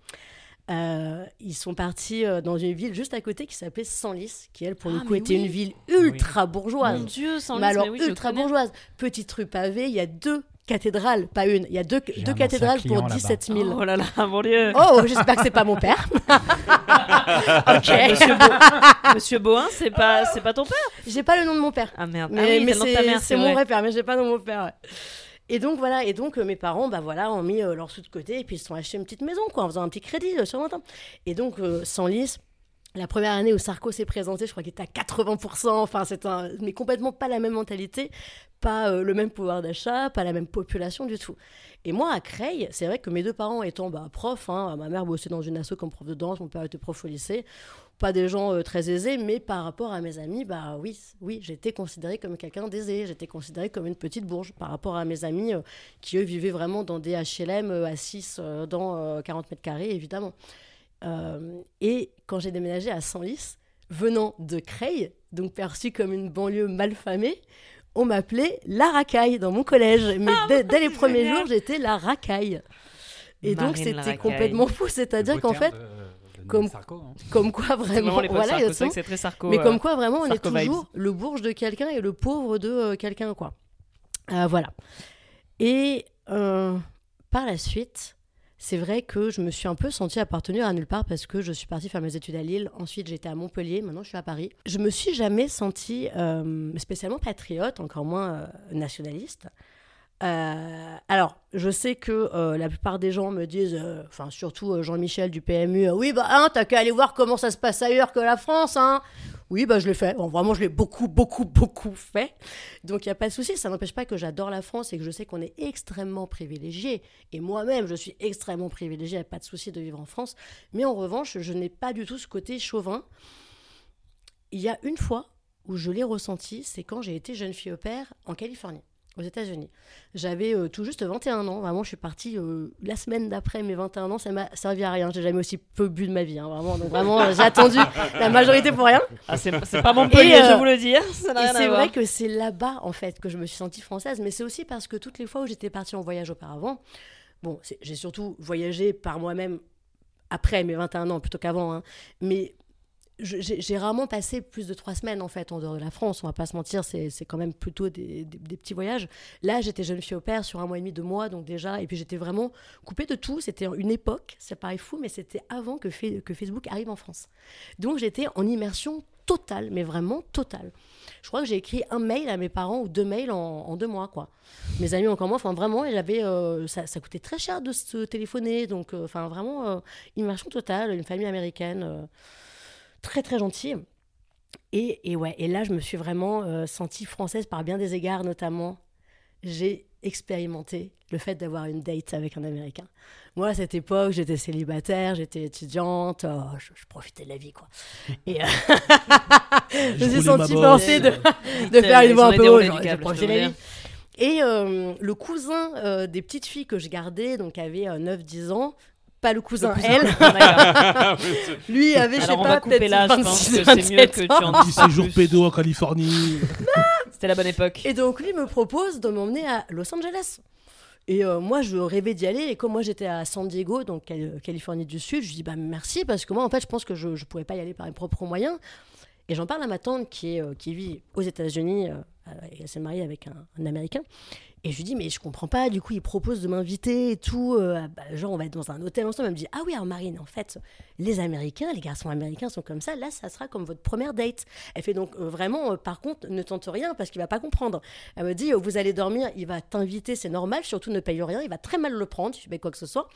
D: Euh, ils sont partis euh, dans une ville juste à côté qui s'appelait Senlis, qui elle, pour le
B: Ah,
D: coup, était
B: oui.
D: une ville ultra bourgeoise.
B: Mon Dieu, sans
D: Mais alors,
B: mais oui, je
D: ultra
B: connais.
D: bourgeoise. Petite rue pavée, il y a deux cathédrales, pas une, il y a deux, cathédrales pour
E: client là-bas.
D: 17 000.
B: Oh là là, mon Dieu.
D: Oh, j'espère que c'est pas mon père. ok.
B: Monsieur, Beau- Monsieur Bohin, c'est pas, c'est pas ton père?
D: J'ai pas le nom de mon père.
B: Ah merde.
D: Mais,
B: ah oui,
D: mais
B: c'est le nom ta mère,
D: mon
B: vrai.
D: père, mais j'ai pas de mon père. ouais. Et donc voilà, et donc euh, mes parents, bah voilà, ont mis euh, leur sous de côté et puis ils se sont achetés une petite maison, quoi, en faisant un petit crédit euh, sur 20 ans. Et donc sans lice. La première année où Sarko s'est présenté, je crois qu'il était à 80%, enfin c'est un, mais complètement pas la même mentalité, pas le même pouvoir d'achat, pas la même population du tout. Et moi à Creil, c'est vrai que mes deux parents étant bah, profs, hein, ma mère bossait dans une asso comme prof de danse, mon père était prof au lycée, pas des gens euh, très aisés, mais par rapport à mes amis, bah oui, oui, j'étais considérée comme quelqu'un d'aisé, j'étais considérée comme une petite bourge par rapport à mes amis euh, qui eux vivaient vraiment dans des HLM euh, à 6 euh, dans euh, 40 mètres carrés, évidemment. Euh, et quand j'ai déménagé à Senlis, venant de Creil, donc perçu comme une banlieue malfamée, on m'appelait la racaille dans mon collège. Mais dès, dès les premiers
B: génial.
D: jours, j'étais la racaille. Et donc c'était complètement fou, c'est-à-dire qu'en fait,
E: de
D: comme-
E: Sarko, hein.
D: comme quoi vraiment, voilà,
B: Sarko, vrai que très Sarko.
D: Mais
B: euh.
D: comme quoi, vraiment, on est
B: vibes.
D: toujours le bourge de quelqu'un et le pauvre de euh, quelqu'un, quoi. Euh, voilà. Et euh, par la suite, c'est vrai que je me suis un peu sentie appartenir à nulle part parce que je suis partie faire mes études à Lille. Ensuite, j'étais à Montpellier. Maintenant, je suis à Paris. Je me suis jamais sentie euh, spécialement patriote, encore moins euh, nationaliste. Euh, alors, je sais que euh, la plupart des gens me disent, euh, enfin surtout Jean-Michel du PMU, oui bah hein, t'as qu'à aller voir comment ça se passe ailleurs que la France, hein. Oui bah je l'ai fait. Bon, vraiment je l'ai beaucoup beaucoup beaucoup fait. Donc il y a pas de souci. Ça n'empêche pas que j'adore la France et que je sais qu'on est extrêmement privilégié. Et moi-même je suis extrêmement privilégié. Il a pas de souci de vivre en France. Mais en revanche, je n'ai pas du tout ce côté chauvin. Il y a une fois où je l'ai ressenti, c'est quand j'ai été jeune fille au père en Californie aux États-Unis. J'avais euh, tout juste 21 ans. Vraiment, je suis partie euh, la semaine d'après mes 21 ans. Ça m'a servi à rien. J'ai jamais aussi peu bu de ma vie. hein, vraiment. Donc, vraiment, euh, j'ai attendu la majorité pour rien.
B: Ah, c'est pas Montpellier, je vous le dis. hein,
D: c'est vrai que c'est là-bas, en fait, que je me suis sentie française. Mais c'est aussi parce que toutes les fois où j'étais partie en voyage auparavant, bon, j'ai surtout voyagé par moi-même après mes 21 ans plutôt qu'avant. hein. Mais j'ai rarement passé plus de trois semaines en fait en dehors de la France. On va pas se mentir, c'est quand même plutôt des, des- petits voyages. Là, j'étais jeune fille au père sur un mois et demi, deux mois, donc déjà, et puis j'étais vraiment coupée de tout. C'était une époque, ça paraît fou, mais c'était avant que, que Facebook arrive en France. Donc j'étais en immersion totale, mais vraiment totale. Je crois que j'ai écrit un mail à mes parents ou deux mails en, deux mois, quoi. Mes amis encore moins, enfin vraiment, euh, ça, coûtait très cher de se téléphoner, donc euh, enfin vraiment euh, immersion totale, une famille américaine très très gentille. Et, et ouais, et là je me suis vraiment euh, sentie française par bien des égards, notamment j'ai expérimenté le fait d'avoir une date avec un Américain. Moi, à cette époque, j'étais célibataire, j'étais étudiante, oh, je, je profitais de la vie, quoi. Et euh, je me suis sentie forcée de, de faire une voix un peu haute, je profitais de la vie. Et euh, le cousin euh, des petites filles que je gardais, donc avait euh, 9-10 ans, pas le cousin, elle,
B: D'accord.
D: lui avait, je sais
B: Alors on
D: pas,
B: va couper
D: peut-être
B: là, je pense
D: 26,
B: que c'est mieux
D: 27
B: que tu en pas
C: séjour pédo en Californie.
B: C'était la bonne époque.
D: Et donc lui me propose de m'emmener à Los Angeles. Et euh, moi, je rêvais d'y aller. Et comme moi, j'étais à San Diego, donc Cal- Californie du Sud, je dis bah merci parce que moi, en fait, je pense que je ne pourrais pas y aller par mes propres moyens. Et j'en parle à ma tante qui, est, euh, qui vit aux États-Unis. euh, elle s'est mariée avec un, un Américain. Et je lui dis, mais je comprends pas, du coup, il propose de m'inviter et tout. euh, bah, genre, on va être dans un hôtel ensemble. Elle me dit, ah oui, alors Marine, en fait, les Américains, les garçons américains sont comme ça. Là, ça sera comme votre première date. Elle fait donc, euh, vraiment, euh, par contre, ne tente rien parce qu'il va pas comprendre. Elle me dit, vous allez dormir, il va t'inviter, c'est normal, surtout ne paye rien, il va très mal le prendre, tu fais quoi que ce soit.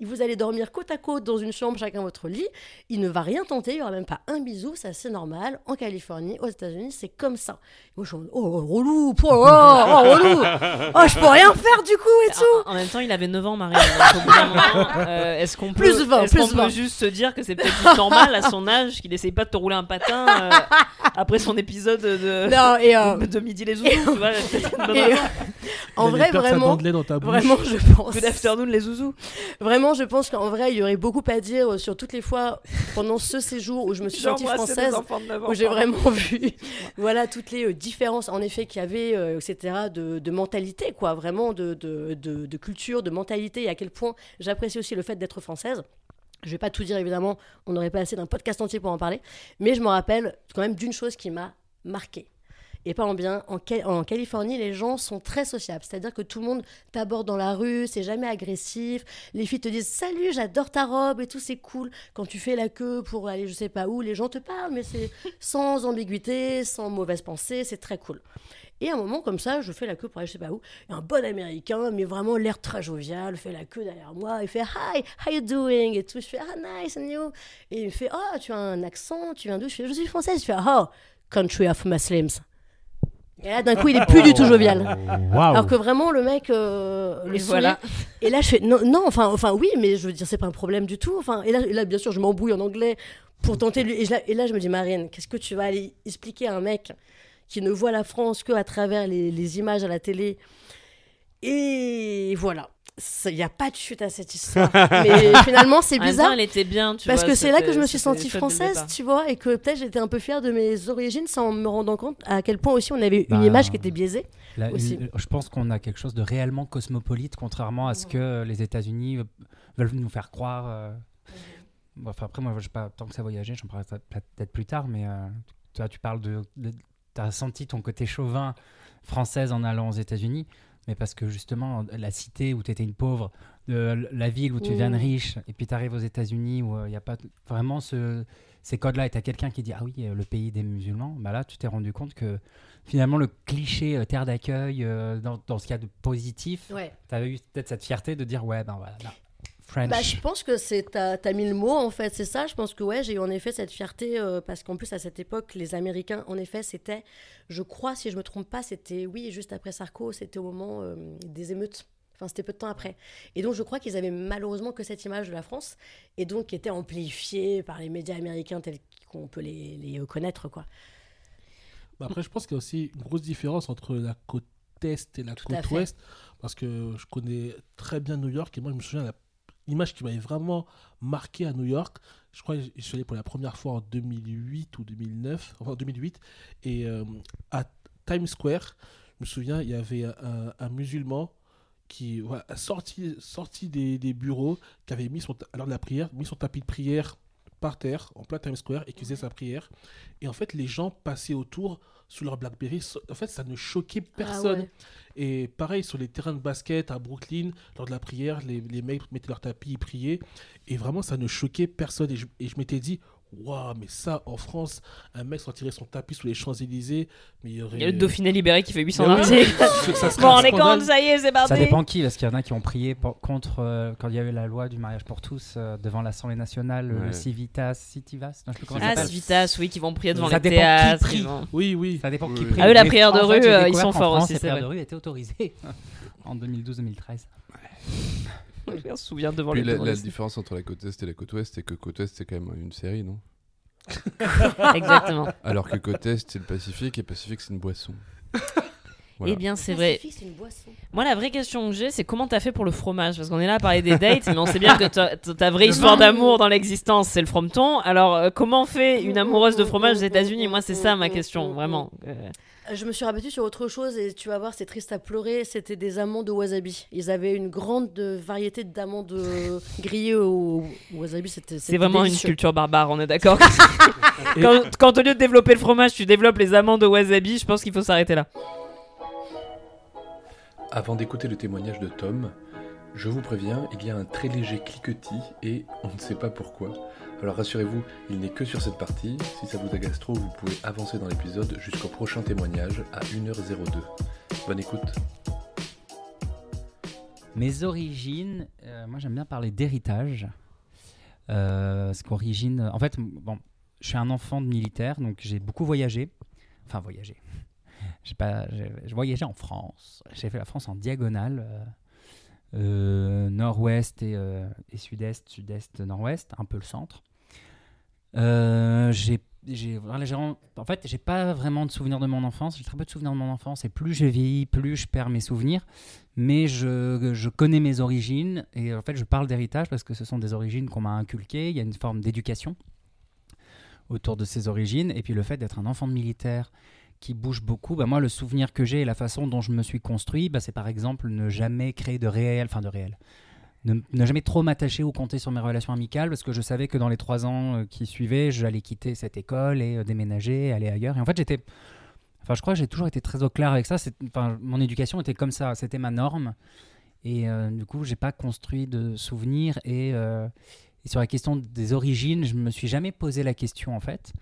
D: Vous allez dormir côte à côte dans une chambre, chacun votre lit. Il ne va rien tenter, il n'y aura même pas un bisou, ça c'est normal. En Californie, aux États-Unis, c'est comme ça. Moi, je suis oh, relou, oh, oh, relou. Oh, je peux rien faire du coup et tout.
B: En, en même temps, il avait 9 ans, Marie. Euh, est-ce qu'on peut,
D: Plus 20,
B: est-ce qu'on
D: plus
B: peut
D: 20.
B: juste se dire que c'est peut-être normal à son âge qu'il essaye pas de te rouler un patin euh, après son épisode de,
D: Non, et euh,
B: de Midi les Zouzous, tu vois
D: Et, en vrai, vraiment,
C: dans ta bouche.
D: vraiment, je pense.
B: Good afternoon les Zouzous.
D: Vraiment, je pense qu'en vrai, il y aurait beaucoup à dire sur toutes les fois pendant ce séjour où je me suis sentie française.
B: des enfants de 9 ans,
D: où j'ai vraiment vu voilà toutes les différences en effet qu'il y avait euh, etc de, de mentalité quoi vraiment de, de, de- culture de mentalité et à quel point j'apprécie aussi le fait d'être française. Je vais pas tout dire évidemment on n'aurait pas assez d'un podcast entier pour en parler mais je me rappelle quand même d'une chose qui m'a marqué et pas en bien, en, Ca- en Californie, les gens sont très sociables. C'est-à-dire que tout le monde t'aborde dans la rue, c'est jamais agressif. Les filles te disent Salut, j'adore ta robe et tout, c'est cool. Quand tu fais la queue pour aller je sais pas où, les gens te parlent, mais c'est sans ambiguïté, sans mauvaise pensée, c'est très cool. Et à un moment comme ça, je fais la queue pour aller je sais pas où, et un bon américain, mais vraiment l'air très jovial, fait la queue derrière moi, il fait Hi, how you doing? Et tout, je fais Ah, nice, and you? Et il me fait Oh, tu as un accent, tu viens d'où? Je fais Je suis française, je fais Oh, country of Muslims. Et là, d'un coup, il est plus du tout jovial. Alors que vraiment, le mec, euh, le
B: voilà.
D: Et là, je fais non, non, enfin, enfin, oui, mais je veux dire, c'est pas un problème du tout. Enfin, et là, et là, bien sûr, je m'embrouille en anglais pour tenter de lui. Et, je la- et là, je me dis, Marine, qu'est-ce que tu vas aller expliquer à un mec qui ne voit la France que à travers les, les images à la télé? Et voilà. Il n'y a pas de chute à cette histoire. mais finalement, c'est bizarre.
B: elle était bien, tu
D: Parce
B: vois,
D: que c'est là que je me suis sentie française, tu vois, et que peut-être j'étais un peu fière de mes origines sans me rendant compte à quel point aussi on avait une
E: Bah,
D: image qui était biaisée.
E: Là,
D: Aussi.
E: je pense qu'on a quelque chose de réellement cosmopolite, contrairement à ce que les États-Unis veulent nous faire croire. euh. Bon, enfin, après, moi, je sais pas tant que ça voyager, j'en parlerai peut- peut-être plus tard, mais euh, tu vois, tu parles de. tu as senti ton côté chauvin française en allant aux États-Unis, mais parce que justement, la cité où tu étais une pauvre, la ville où tu viens de
D: Mm.
E: riche, et puis tu arrives aux États-Unis où il n'y a pas vraiment ce, ces codes-là, et tu as quelqu'un qui dit Ah oui, euh, le pays des musulmans, bah là, tu t'es rendu compte que finalement, le cliché euh, terre d'accueil, euh, dans, dans ce cas de positif,
D: Ouais.
E: tu avais eu peut-être cette fierté de dire Ouais, ben voilà, là, French.
D: Bah, je pense que c'est t'as as mis le mot en fait, c'est ça. Je pense que ouais, j'ai eu en effet cette fierté euh, parce qu'en plus à cette époque, les Américains, en effet, c'était, je crois, si je me trompe pas, c'était oui, juste après Sarko, c'était au moment euh, des émeutes. Enfin, c'était peu de temps après. Et donc, je crois qu'ils avaient malheureusement que cette image de la France, et donc qui était amplifiée par les médias américains tels qu'on peut les, les connaître, quoi.
C: Bah après, je pense qu'il y a aussi une grosse différence entre la côte est et la
D: Tout
C: côte ouest. Parce que je connais très bien New York. Et moi, je me souviens, la- l'image qui m'avait vraiment marqué à New York, je crois que je suis allé pour la première fois en 2008 ou 2009, enfin 2008. Et euh, à Times Square, je me souviens, il y avait un, un musulman. qui voilà, a sorti, sorti des, des bureaux, qui avait mis son, de la prière, mis son tapis de prière par terre, en plein Times Square, et qui faisait sa prière. Et en fait, les gens passaient autour sous leur Blackberry. En fait, ça ne choquait personne.
D: Ah ouais.
C: Et pareil, sur les terrains de basket à Brooklyn, lors de la prière, les, les mecs mettaient leur tapis, ils priaient. Et vraiment, ça ne choquait personne. Et je, et je m'étais dit, waouh, mais ça, en France, un mec sortirait son tapis sous les Champs-Élysées, mais il y aurait.
B: Il y a le Dauphiné libéré qui fait 800
C: Mais oui,
B: articles. Bon, on est quand ça y est, c'est parti.
E: Ça dépend qui, parce qu'il y en a qui ont prié pour- contre euh, quand il y a eu la loi du mariage pour tous euh, devant l'Assemblée nationale,
A: Ouais.
E: le Civitas, Citivas, non, je sais
B: Ah. Civitas, oui, qui vont prier devant
E: Ça
B: les
E: dépend qui
B: théâtres.
C: Oui, oui.
E: Ça dépend qui
A: Oui.
E: prie.
B: Ah oui, la prière de rue, euh, ils sont forts aussi,
E: Les
B: c'est
E: prières de rue étaient autorisées en 2012-2013.
B: Je me souviens devant
A: Puis
B: les
A: la, différence entre la côte est et la côte ouest, c'est que côte ouest, c'est quand même une série, non
B: Exactement.
A: Alors que côte est, c'est le Pacifique, et Pacifique, c'est une boisson. Voilà.
B: Eh bien, c'est vrai.
D: Une.
B: Moi, la vraie question que j'ai, c'est comment t'as fait pour le fromage? Parce qu'on est là à parler des dates, mais on sait bien que ta, vraie histoire d'amour dans l'existence, c'est le frometon. Alors, euh, comment fait une amoureuse de fromage aux États-Unis? Moi, c'est ça ma question, vraiment. Euh,
D: Je me suis rabattue sur autre chose et tu vas voir, c'est triste à pleurer. C'était des amandes de wasabi. Ils avaient une grande euh, variété d'amandes grillées au au wasabi.
B: C'est vraiment une culture barbare, on est d'accord quand au lieu de développer le fromage, tu développes les amandes au wasabi, je pense qu'il faut s'arrêter là.
A: Avant d'écouter le témoignage de Tom, je vous préviens, il y a un très léger cliquetis et on ne sait pas pourquoi. Alors rassurez-vous, il n'est que sur cette partie. Si ça vous agace trop, vous pouvez avancer dans l'épisode jusqu'au prochain témoignage à 1h02. Bonne écoute.
E: Mes origines, euh, moi j'aime bien parler d'héritage. Euh, qu'origine, en fait, bon, je suis un enfant de militaire, donc j'ai beaucoup voyagé. Enfin, voyagé. J'ai voyagé en France. J'ai fait la France en diagonale, euh, euh, nord-ouest et, euh, et sud-est, sud-est, nord-ouest, un peu le centre. En fait, j'ai pas vraiment de souvenirs de mon enfance. J'ai très peu de souvenirs de mon enfance. Et plus je vieillis, plus je perds mes souvenirs mais je, je connais mes origines et en fait je parle d'héritage parce que ce sont des origines qu'on m'a inculquées, il y a une forme d'éducation autour de ces origines et puis le fait d'être un enfant de militaire qui bouge beaucoup, bah moi le souvenir que j'ai et la façon dont je me suis construit, bah c'est par exemple ne jamais créer de réel, enfin de réel, ne, ne jamais trop m'attacher ou compter sur mes relations amicales parce que je savais que dans les trois ans euh, qui suivaient, j'allais quitter cette école et euh, déménager, aller ailleurs et en fait j'étais Enfin, je crois que j'ai toujours été très au clair avec ça. Enfin, mon éducation était comme ça, c'était ma norme. Et euh, du coup, j'ai pas construit de souvenirs. Et, sur la question des origines, je me suis jamais posé la question en fait.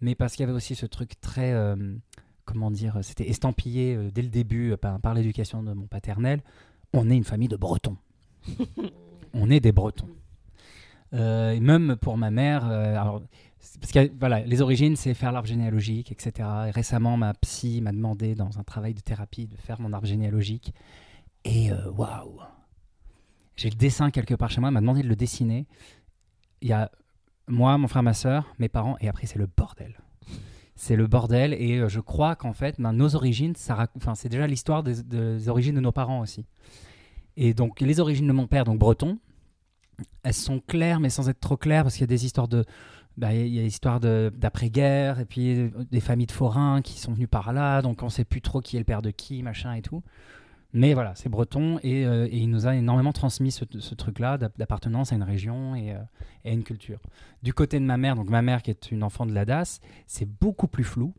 E: Mais parce qu'il y avait aussi ce truc très, comment dire, c'était estampillé euh, dès le début euh, par, par l'éducation de mon paternel. On est une famille de Bretons. on est des Bretons. Euh, et même pour ma mère, euh, alors, parce que voilà, les origines, c'est faire l'arbre généalogique, etc. Et récemment, ma psy m'a demandé dans un travail de thérapie de faire mon arbre généalogique. Et euh, waouh J'ai le dessin quelque part chez moi, elle m'a demandé de le dessiner. Il y a moi, mon frère, ma soeur, mes parents, et après, c'est le bordel. C'est le bordel, et euh, je crois qu'en fait, ben, nos origines, ça c'est déjà l'histoire des, origines de nos parents aussi. Et donc, les origines de mon père, donc breton, elles sont claires, mais sans être trop claires, parce qu'il y a des histoires de. Il y a d'après-guerre, et puis euh, des familles de forains qui sont venus par là, donc on sait plus trop qui est le père de qui, machin et tout. Mais voilà, c'est breton, et, euh, et il nous a énormément transmis ce, truc-là d'ap- d'appartenance à une région et, euh, et à une culture. Du côté de ma mère, donc ma mère qui est une enfant de la DAS, c'est beaucoup plus flou.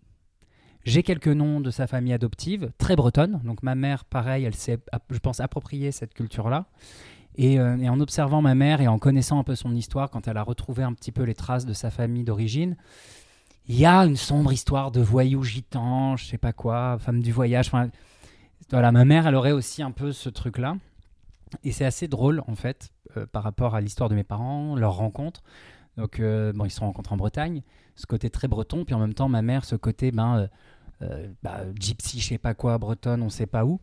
E: J'ai quelques noms de sa famille adoptive, très bretonne. Donc ma mère, pareil, elle s'est, je pense, appropriée cette culture-là. Et, euh, et en observant ma mère et en connaissant un peu son histoire, quand elle a retrouvé un petit peu les traces de sa famille d'origine, il y a une sombre histoire de voyous gitans, je sais pas quoi, femme du voyage. Voilà, ma mère, elle aurait aussi un peu ce truc-là. Et c'est assez drôle, en fait, euh, par rapport à l'histoire de mes parents, leur rencontre. Donc, euh, bon, ils se sont rencontrés en Bretagne, ce côté très breton, puis en même temps, ma mère, ce côté, ben, euh, bah, gypsy, je sais pas quoi, bretonne, on sait pas où.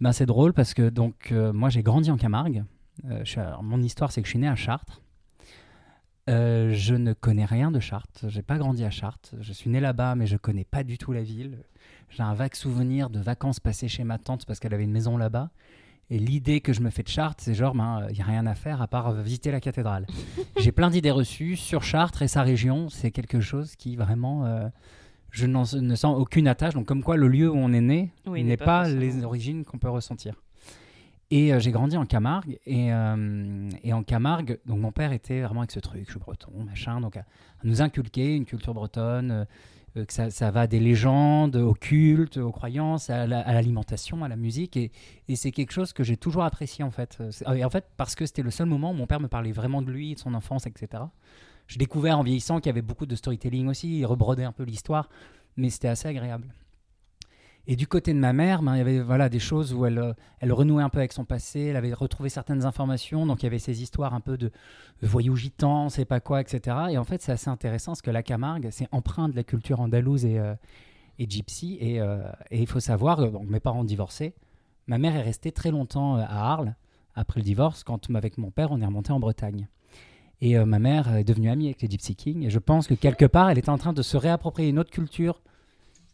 E: Ben, c'est drôle parce que, donc, moi, j'ai grandi en Camargue. Mon histoire, c'est que je suis né à Chartres. Euh, je ne connais rien de Chartres. J'ai pas grandi à Chartres. Je suis né là-bas, mais je connais pas du tout la ville. J'ai un vague souvenir de vacances passées chez ma tante parce qu'elle avait une maison là-bas. Et l'idée que je me fais de Chartres, c'est genre, il ben, n'y a rien à faire à part visiter la cathédrale. J'ai plein d'idées reçues sur Chartres et sa région. C'est quelque chose qui vraiment. euh, je ne sens aucune attache. Donc, comme quoi, le lieu où on est né
B: Oui,
E: n'est pas,
B: pas
E: les origines qu'on peut ressentir. Et euh, j'ai grandi en Camargue. Et, euh, et en Camargue, donc mon père était vraiment avec ce truc, je suis breton, machin, donc à, à nous inculquer une culture bretonne, euh, euh, que ça, va des légendes au culte, aux croyances, à la- à l'alimentation, à la musique. Et, c'est quelque chose que j'ai toujours apprécié en fait. Euh, Et en fait, parce que c'était le seul moment où mon père me parlait vraiment de lui, de son enfance, etc. J'ai découvert en vieillissant qu'il y avait beaucoup de storytelling aussi, il rebrodait un peu l'histoire, mais c'était assez agréable. Et du côté de ma mère, ben, il y avait voilà, des choses où elle, euh, elle renouait un peu avec son passé, elle avait retrouvé certaines informations, donc il y avait ces histoires un peu de voyous gitans, c'est pas quoi, etc. Et en fait, c'est assez intéressant parce que la Camargue, c'est empreint de la culture andalouse et, euh, et gypsy. Et, euh, et il faut savoir, donc mes parents ont divorcé, ma mère est restée très longtemps à Arles après le divorce, quand avec mon père, on est remonté en Bretagne. Et ma mère est devenue amie avec les Gypsy Kings. Et je pense que quelque part, elle était en train de se réapproprier une autre culture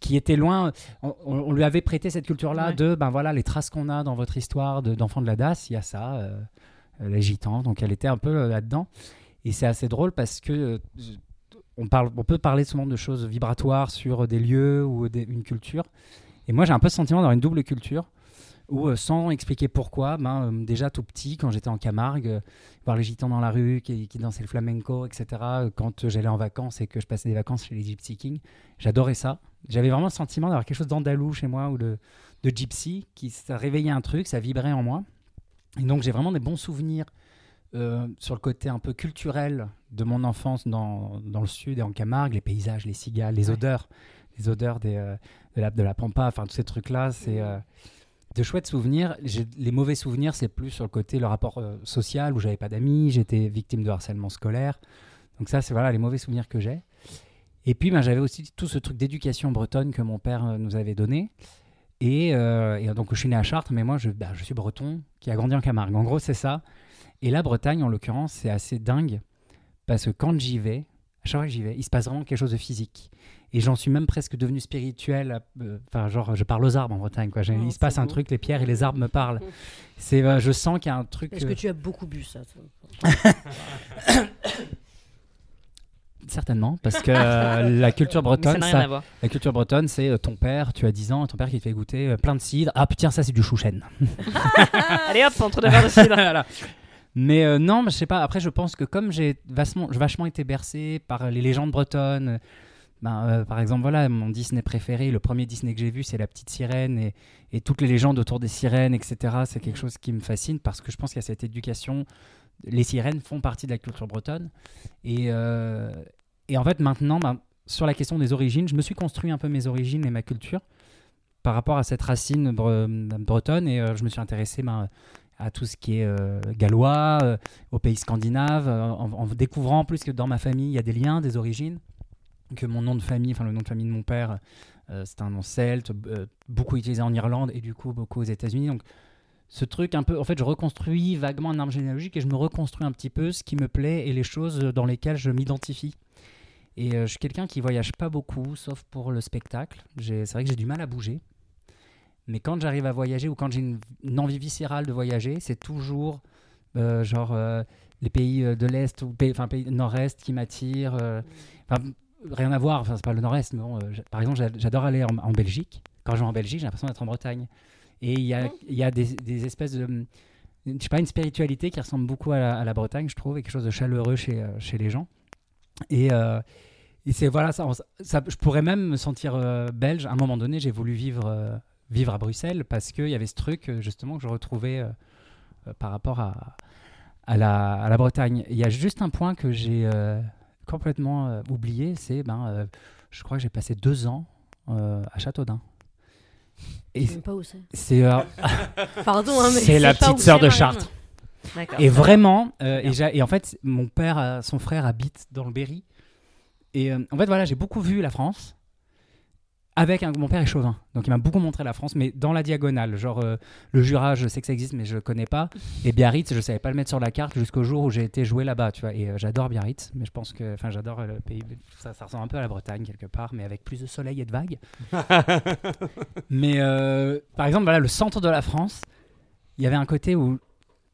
E: qui était loin. On, lui avait prêté cette culture-là
B: Ouais.
E: de, ben voilà, les traces qu'on a dans votre histoire de- d'enfants de la DAS, il y a ça, euh, euh, les gitans. Donc elle était un peu euh, là-dedans. Et c'est assez drôle parce que on, parle, on peut parler souvent de choses vibratoires sur des lieux ou des- une culture. Et moi, j'ai un peu ce sentiment d'avoir une double culture où, euh, sans expliquer pourquoi, ben, euh, déjà tout petit, quand j'étais en Camargue, euh, voir les gitans dans la rue qui, qui dansaient le flamenco, etc., quand j'allais en vacances et que je passais des vacances chez les Gypsy Kings, j'adorais ça. J'avais vraiment le sentiment d'avoir quelque chose d'andalou chez moi ou de, de gypsy, qui ça réveillait un truc, ça vibrait en moi. Et donc j'ai vraiment des bons souvenirs euh, sur le côté un peu culturel de mon enfance dans, dans le sud et en Camargue, les paysages, les cigales, les odeurs, les odeurs des, euh, de, la, de la pampa, enfin tous ces trucs-là, c'est euh, de chouettes souvenirs. Les mauvais souvenirs, c'est plus sur le côté le rapport euh, social où j'avais pas d'amis, j'étais victime de harcèlement scolaire. Donc ça, c'est voilà les mauvais souvenirs que j'ai. Et puis, ben, j'avais aussi tout ce truc d'éducation bretonne que mon père euh, nous avait donné. Et, euh, et donc, je suis né à Chartres, mais moi, je, ben, je suis breton qui a grandi en Camargue. En gros, c'est ça. Et la Bretagne, en l'occurrence, c'est assez dingue parce que quand j'y vais, à chaque fois que j'y vais, il se passe vraiment quelque chose de physique. Et j'en suis même presque devenu spirituel. euh, Enfin, genre, je parle aux arbres en Bretagne. Quoi.
D: Oh,
E: il se passe un truc, les pierres et les arbres me parlent. C'est, euh, je sens qu'il y a un truc.
D: Est-ce
E: euh,
D: que tu as beaucoup bu ça
E: Certainement, parce que euh, la culture
B: ça
E: bretonne,
B: n'a rien
E: ça-
B: à voir.
E: la culture bretonne, c'est euh, ton père, tu as 10 ans, ton père qui te fait goûter euh, plein de cidre. Ah putain, ça c'est du chouchen.
B: Allez hop, entre deux verres de cidre.
E: Voilà. Mais euh, non, mais je sais pas. Après, je pense que comme j'ai vachement, été bercé par les légendes bretonnes, euh, ben, euh, par exemple, voilà, mon Disney préféré, le premier Disney que j'ai vu, c'est La Petite Sirène et, et toutes les légendes autour des sirènes, etc. C'est quelque chose qui me fascine parce que je pense qu'il y a cette éducation. Les sirènes font partie de la culture bretonne. Et, euh, et en fait, maintenant, ben, sur la question des origines, je me suis construit un peu mes origines et ma culture par rapport à cette racine bre- bretonne et euh, je me suis intéressé ben, à tout ce qui est euh, gallois, euh, aux pays scandinaves, euh, en, en découvrant plus que dans ma famille, il y a des liens, des origines, que mon nom de famille, enfin le nom de famille de mon père, euh, c'est un nom celte, euh, beaucoup utilisé en Irlande et du coup beaucoup aux États-Unis. Donc ce truc un peu, en fait, je reconstruis vaguement un arbre généalogique et je me reconstruis un petit peu ce qui me plaît et les choses dans lesquelles je m'identifie. Et euh, je suis quelqu'un qui voyage pas beaucoup, sauf pour le spectacle. C'est vrai que j'ai du mal à bouger. Mais quand j'arrive à voyager ou quand j'ai une, envie viscérale de voyager, c'est toujours euh, genre les pays de l'Est ou enfin, pays nord-est qui m'attirent. enfin, rien à voir, enfin, c'est pas le nord-est, mais bon, euh, par exemple, j'a- j'adore aller en, en Belgique. Quand je vais en Belgique, j'ai l'impression d'être en Bretagne. Et il y a, y a des, des espèces de. Je sais pas, une spiritualité qui ressemble beaucoup à la, à la Bretagne, je trouve, et quelque chose de chaleureux chez, euh, chez les gens. Et, euh, et c'est voilà, ça, ça- je pourrais même me sentir euh, belge. À un moment donné, j'ai voulu vivre, euh, vivre à Bruxelles parce qu'il y avait ce truc, justement, que je retrouvais euh, par rapport à, à, la, à la Bretagne. Il y a juste un point que j'ai complètement euh, oublié, c'est, ben, euh, je crois que j'ai passé deux ans euh, à Châteaudun. Et
D: Je sais pas où c'est.
E: c'est
D: Pardon, hein, mais
E: c'est la petite sœur de. Chartres.
B: D'accord.
E: Et vraiment, et, et en fait, mon père, son frère habite dans le Berry. Et en fait, voilà, j'ai beaucoup vu la France. Avec un, mon père est chauvin, donc il m'a beaucoup montré la France, mais dans la diagonale. Genre, euh, le Jura, je sais que ça existe, mais je le connais pas. Et Biarritz, je savais pas le mettre sur la carte jusqu'au jour où j'ai été jouer là-bas, tu vois. Et euh, j'adore Biarritz, mais je pense que, enfin, j'adore euh, le pays. Ça, ça ressemble un peu à la Bretagne quelque part, mais avec plus de soleil et de vagues. mais euh, par exemple, voilà, le centre de la France, il y avait un côté où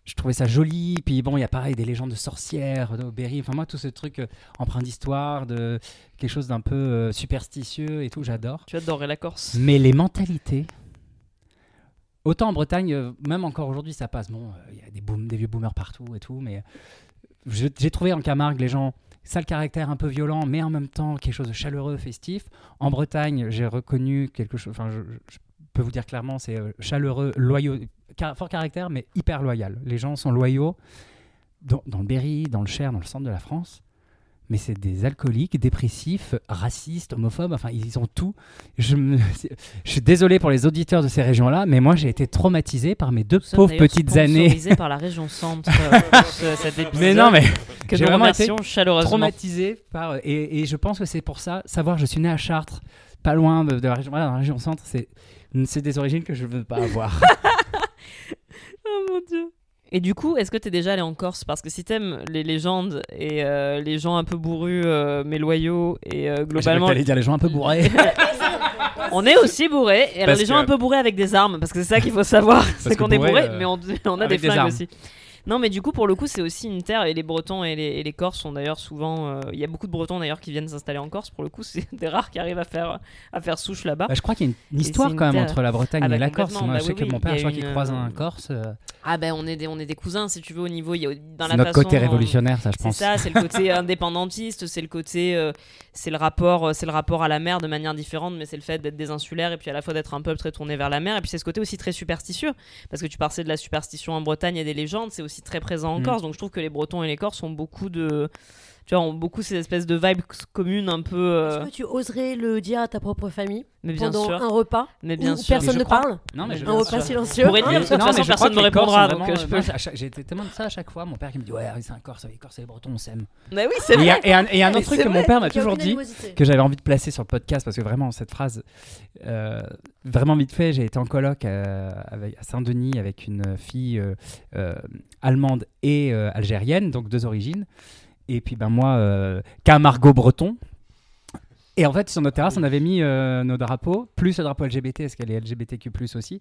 E: je trouvais ça joli. Puis bon, il y a pareil des légendes de sorcières, de Berry. Enfin, moi, tout ce truc euh, empreint d'histoire, de quelque chose d'un peu euh, superstitieux et tout, j'adore.
B: Tu adorais la Corse?
E: Mais les mentalités, autant en Bretagne, euh, même encore aujourd'hui, ça passe. Bon, il y a des, boom- des vieux boomers partout et tout, mais j'ai trouvé en Camargue les gens, ça le caractère un peu violent, mais en même temps quelque chose de chaleureux, festif. En Bretagne, j'ai reconnu quelque chose, enfin, je peux vous dire clairement, c'est euh, chaleureux, loyaux, car- fort caractère, mais hyper loyal. Les gens sont loyaux dans, dans le Berry, dans le Cher, dans le centre de la France. Mais c'est des alcooliques, dépressifs, racistes, homophobes, enfin ils ont tout. Je, me- je suis désolé pour les auditeurs de ces régions-là, mais moi j'ai été traumatisé par mes deux
B: Nous
E: pauvres petites années.
B: par la région centre euh, cet épisode.
E: Mais non, mais j'ai vraiment été traumatisé par. Et, et je pense que c'est pour ça, savoir, je suis né à Chartres, pas loin de, de la région, voilà, dans la région centre, c'est c'est des origines que je ne veux pas avoir.
B: Oh mon dieu. Et du coup, est-ce que t'es déjà allé en Corse? Parce que si t'aimes les légendes et euh, les gens un peu bourrus euh, mais loyaux et euh, globalement,
E: J'allais dire les gens un peu bourrés.
B: on est aussi bourrés. Et alors
E: Parce
B: les gens
E: que-
B: un peu bourrés avec des armes, parce que c'est ça qu'il faut savoir, c'est qu'on est
E: bourrés,
B: bourrés,
E: euh,
B: mais on, on a des flingues aussi. Non, mais du coup, pour le coup, c'est aussi une terre, et les Bretons et les, et les Corses sont d'ailleurs souvent. euh, Il y a beaucoup de Bretons d'ailleurs qui viennent s'installer en Corse. Pour le coup, c'est des rares qui arrivent à faire, à faire souche là-bas.
E: Bah, je crois qu'il y a une, une
B: c'est
E: histoire
B: une
E: quand même
B: terre.
E: entre la Bretagne
B: Ah bah
E: et la Corse. Moi,
B: bah
E: je sais
B: oui,
E: que
B: oui.
E: mon père, je crois qu'il croise
B: euh,
E: un Corse. euh,
B: Ah ben on est des on est des cousins si tu veux au niveau y a dans
E: C'est
B: la
E: notre
B: façon
E: côté révolutionnaire, ça, je
B: C'est
E: pense.
B: ça, c'est le côté indépendantiste, c'est le côté, euh, c'est le rapport, euh, c'est le rapport à la mer de manière différente, mais c'est le fait d'être des insulaires et puis à la fois d'être un peuple très tourné vers la mer et puis c'est ce côté aussi très superstitieux parce que tu parlais de la superstition en Bretagne et des légendes, c'est aussi très présent en
E: Mm.
B: Corse, donc je trouve que les Bretons et les Corses ont beaucoup de, tu vois, ont beaucoup ces espèces de vibes communes un peu, euh,
D: Est-ce que tu oserais le dire à ta propre famille
B: mais bien
D: pendant
B: sûr,
D: un repas
B: mais bien
D: où
B: sûr.
D: personne
E: Mais
D: ne
E: crois-
D: parle
E: Non, mais je
B: Un
D: repas
E: sûr.
D: silencieux
B: Pour être
D: hein
B: bien, de toute
E: Non,
B: façon,
E: mais je
B: personne ne
E: que
B: répondra, donc, euh, je
E: euh,
B: peux-
E: chaque- J'ai été témoin de ça à chaque fois. Mon père qui me dit Ouais, c'est un Corse, les Corses et les Bretons, on s'aime.
B: Mais oui, c'est
E: Et il y
B: vrai.
E: a- et un, et un
D: Mais
E: autre truc que mon père m'a toujours dit, que j'avais envie de placer sur le podcast parce que vraiment cette phrase euh, vraiment vite fait j'ai été en coloc à, Saint-Denis avec une fille euh, euh, allemande et euh, algérienne donc deux origines et puis ben moi euh, Camargo breton et en fait sur notre terrasse on avait mis euh, nos drapeaux plus le drapeau LGBT parce qu'elle est LGBTQ+ aussi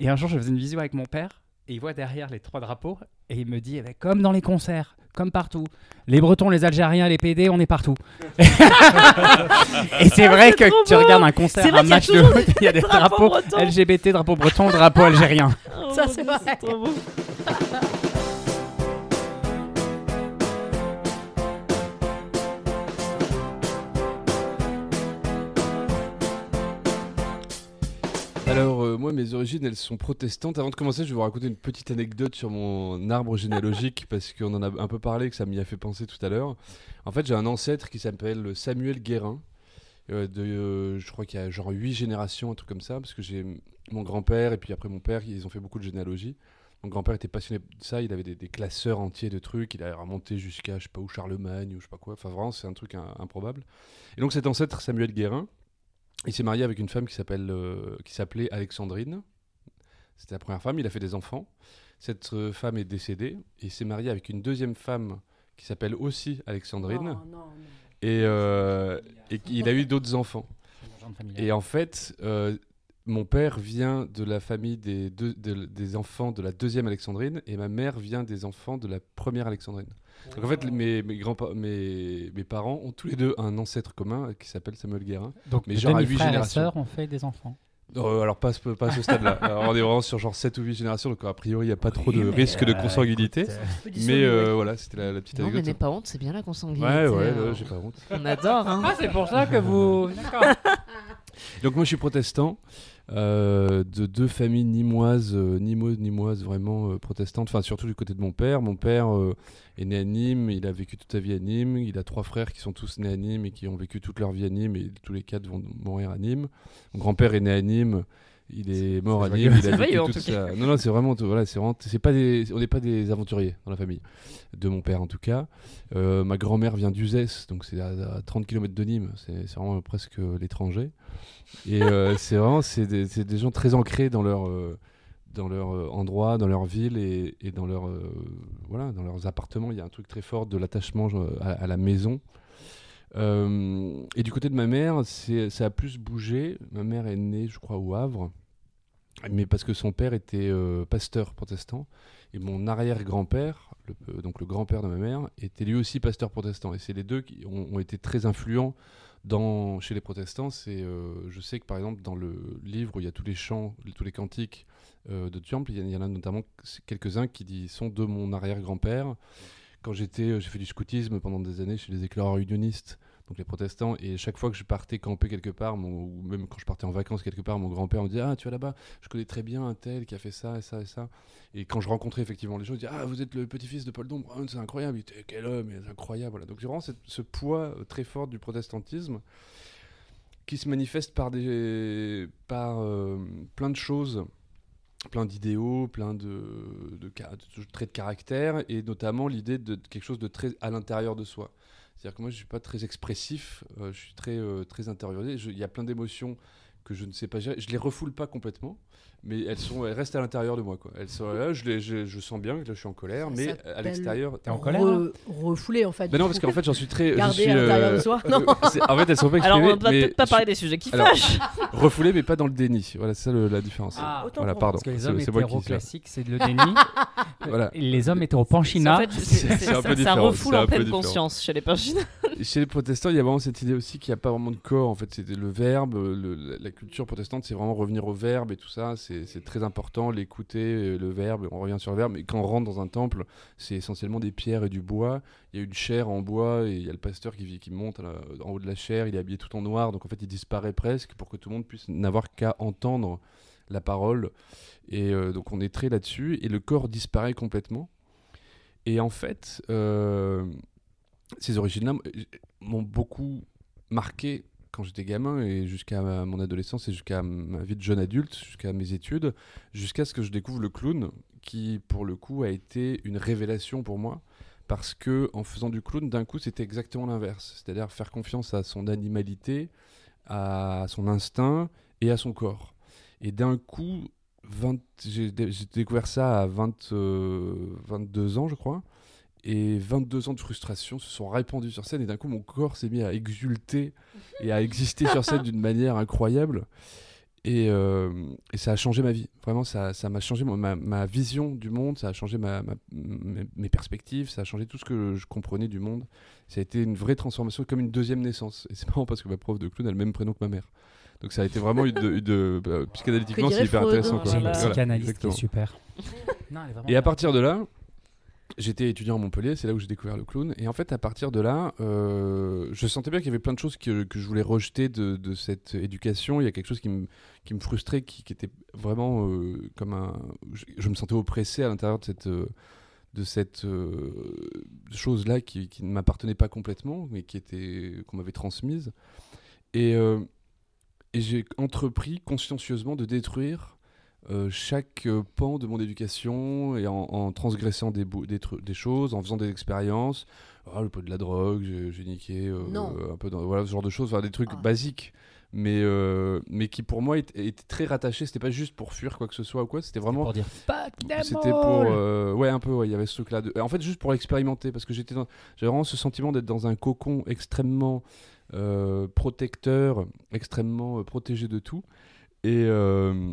E: et un jour je faisais une visio avec mon père et il voit derrière les trois drapeaux et il me dit eh ben, comme dans les concerts comme partout les Bretons les Algériens les PD on est partout et c'est vrai que
B: Ah, trop
E: tu
B: beau.
E: regardes un concert, un match de foot, il y a des
B: drapeaux
E: drapeaux
B: bretons.
E: LGBT, drapeau breton, drapeau algérien.
B: Oh
D: Ça, c'est vrai.
B: trop beau.
A: Alors, euh, moi, mes origines, elles sont protestantes. Avant de commencer, je vais vous raconter une petite anecdote sur mon arbre généalogique, parce qu'on en a un peu parlé, que ça m'y a fait penser tout à l'heure. En fait, j'ai un ancêtre qui s'appelle Samuel Guérin. euh, de, euh, je crois qu'il y a genre 8 générations, un truc comme ça, parce que j'ai mon grand-père et puis après mon père, ils ont fait beaucoup de généalogie. Mon grand-père était passionné de ça, il avait des, classeurs entiers de trucs, il a remonté jusqu'à, je sais pas où, Charlemagne ou je sais pas quoi. Enfin, vraiment, c'est un truc improbable. Et donc, cet ancêtre, Samuel Guérin, il s'est marié avec une femme qui s'appelle, euh, qui s'appelait Alexandrine. C'était la première femme. Il a fait des enfants. Cette euh, femme est décédée et il s'est marié avec une deuxième femme qui s'appelle aussi Alexandrine.
D: Non, non, non.
A: Et, euh, et il a eu d'autres enfants. Et en fait, euh, mon père vient de la famille des, deux- de- des enfants de la deuxième Alexandrine et ma mère vient des enfants de la première Alexandrine. Donc en fait, mes, mes, grands mes, mes parents ont tous les deux un ancêtre commun qui s'appelle Samuel Guérin.
E: Donc,
A: Mais
E: mes
A: genre à huit
E: frères et
A: générations.
E: sœurs ont fait des enfants.
A: Euh, alors pas, à ce- pas à ce stade-là. On est vraiment sur genre 7 ou 8 générations, donc a priori il n'y a pas trop de
E: Oui,
A: risque de
E: euh,
A: consanguinité.
E: écoute, euh,
A: mais euh,
D: ouais.
A: voilà, c'était la, la petite
B: Non, mais n'aie pas honte, c'est bien la consanguinité.
A: Ouais, ouais,
B: hein.
A: ouais, j'ai pas honte.
B: On adore, hein.
E: Ah, c'est pour ça que vous. D'accord.
A: Donc moi je suis protestant, euh, de deux familles nimoises, euh, nimoises vraiment euh, protestantes, enfin surtout du côté de mon père. Mon père euh, est né à Nîmes, il a vécu toute sa vie à Nîmes, il a trois frères qui sont tous nés à Nîmes et qui ont vécu toute leur vie à Nîmes. Et tous les quatre vont mourir à Nîmes. Mon grand-père est né à Nîmes, il est mort à Nîmes, il a toute
B: tout
A: sa... Non non, c'est vraiment voilà, c'est vraiment c'est pas des on n'est pas des aventuriers dans la famille de mon père en tout cas. Euh, ma grand-mère vient d'Uzès, donc c'est à, à 30 km de Nîmes, c'est c'est vraiment presque l'étranger. Et euh, c'est vraiment c'est des, c'est des gens très ancrés dans leur euh, dans leur endroit, dans leur ville et, et dans leur euh, voilà dans leurs appartements. Il y a un truc très fort de l'attachement à, à la maison. Euh, et du côté de ma mère, ça a plus bougé. Ma mère est née, je crois, au Havre, mais parce que son père était euh, pasteur protestant et mon arrière-grand-père, euh, donc le grand-père de ma mère, était lui aussi pasteur protestant. Et c'est les deux qui ont, été très influents dans, chez les protestants, je sais que par exemple dans le livre où il y a tous les chants, tous les cantiques de Temple, il y, en- a notamment quelques-uns qui sont de mon arrière-grand-père. Quand j'étais, euh, j'ai fait du scoutisme pendant des années chez les éclaireurs unionistes, donc les protestants, et chaque fois que je partais camper quelque part, ou même quand je partais en vacances quelque part, mon grand-père me disait Ah, tu vas là-bas, je connais très bien un tel qui a fait ça et ça et ça. Et quand je rencontrais effectivement les gens, je disais Ah, vous êtes le petit-fils de Paul Dombre, Ah, c'est incroyable, il quel homme, c'est incroyable. Donc j'ai vraiment ce poids euh, très fort du protestantisme qui se manifeste par euh, plein de choses, plein d'idéaux, plein de, traits de caractère, et notamment l'idée de quelque chose de très à l'intérieur de soi. C'est-à-dire que moi, je suis pas très expressif, euh, je suis très, euh, très intériorisé. Il y a plein d'émotions que je ne sais pas gérer. Je les refoule pas complètement, mais elles, sont, elles restent à l'intérieur de moi. Quoi. Elles sont là, je, les- je, je sens bien que là, je suis en colère,
D: Ça
A: mais à l'extérieur.
E: T'es en colère hein
D: Re- Refoulé en fait.
A: Ben non, parce qu'en fait, j'en suis très. je suis,
D: à l'intérieur de soi, non.
A: c'est- En fait, elles sont pas
B: Alors,
A: exprimées.
B: on va peut-être pas
A: je
B: parler des sujets qui
A: Alors,
B: fâchent.
A: Refoulé, mais pas dans le déni. Voilà, c'est ça le- la différence.
E: Ah,
B: autant
A: voilà, pardon.
E: Parce que les
A: C'est-
E: hommes
A: c'est moi qui
E: hétéro
A: dis ça.
E: classiques, c'est le déni.
A: Voilà.
E: Les hommes hétéro panchina.
B: En fait, c'est-
A: un
B: ça,
A: peu
B: ça
A: différent,
B: refoule
A: c'est un
B: en
A: peu
B: pleine conscience chez les Panchina.
A: Chez les protestants, il y a vraiment cette idée aussi qu'il n'y a pas vraiment de corps. En fait, c'est le verbe. la culture protestante, c'est vraiment revenir au verbe et tout ça. C'est très important, l'écouter, euh, le verbe. On revient sur le verbe. Et quand on rentre dans un temple, c'est essentiellement des pierres et du bois. Il y a une chaire en bois et il y a le pasteur qui, monte la- en haut de la chaire. Il est habillé tout en noir. Donc en fait, il disparaît presque pour que tout le monde puisse n'avoir qu'à entendre la parole. Et euh, donc on est très là-dessus. Et le corps disparaît complètement. Et en fait, euh, ces origines-là m'ont beaucoup marqué quand j'étais gamin et jusqu'à mon adolescence et jusqu'à ma vie de jeune adulte, jusqu'à mes études, jusqu'à ce que je découvre le clown, qui pour le coup a été une révélation pour moi. Parce que en faisant du clown, d'un coup, c'était exactement l'inverse. C'est-à-dire faire confiance à son animalité, à son instinct et à son corps. Et d'un coup, 20 j'ai dé- j'ai découvert ça à 20, euh, 22 ans, je crois. Et 22 ans de frustration se sont répandus sur scène. Et d'un coup, mon corps s'est mis à exulter et à exister sur scène d'une manière incroyable. Et, euh, et ça a changé ma vie. Vraiment, ça ça m'a changé ma, ma vision du monde, ça a changé ma, ma- mes, mes perspectives, ça a changé tout ce que je comprenais du monde. Ça a été une vraie transformation, comme une deuxième naissance. Et c'est marrant parce que ma prof de clown a le même prénom que ma mère. Donc ça a été vraiment une. une- une- bah, psychanalytiquement,
D: Que
A: c'est hyper
D: Freud,
A: intéressant.
D: hein.
A: quoi.
E: J'ai une
B: Voilà,
E: psychanalyste qui est super. Non, elle est vraiment
A: Et à partir de là, j'étais étudiant à Montpellier, c'est là où j'ai découvert le clown. Et en fait, à partir de là, euh, je sentais bien qu'il y avait plein de choses que, que je voulais rejeter de, de cette éducation. Il y a quelque chose qui me, qui me frustrait, qui, était vraiment euh, comme un. Je, me sentais oppressé à l'intérieur de cette. euh, de cette chose-là qui, qui ne m'appartenait pas complètement, mais qui était qu'on m'avait transmise. Et j'ai entrepris consciencieusement de détruire euh, chaque euh, pan de mon éducation et en, en transgressant des, bou- des, des choses, en faisant des expériences. Ah, le pot de la drogue, j'ai niqué euh,
D: Non.
A: un peu dans, voilà, ce genre de choses, enfin, des trucs
D: Ah.
A: basiques. Mais, euh, mais qui pour moi étaient étaient très rattachés. C'était pas juste pour fuir quoi que ce soit ou quoi. C'était vraiment
E: Pour dire
A: c'était
E: all.
A: pour euh, ouais un peu ouais, il y avait ce truc là en fait juste pour expérimenter parce que j'étais dans... j'avais vraiment ce sentiment d'être dans un cocon extrêmement euh, protecteur extrêmement euh, protégé de tout et euh,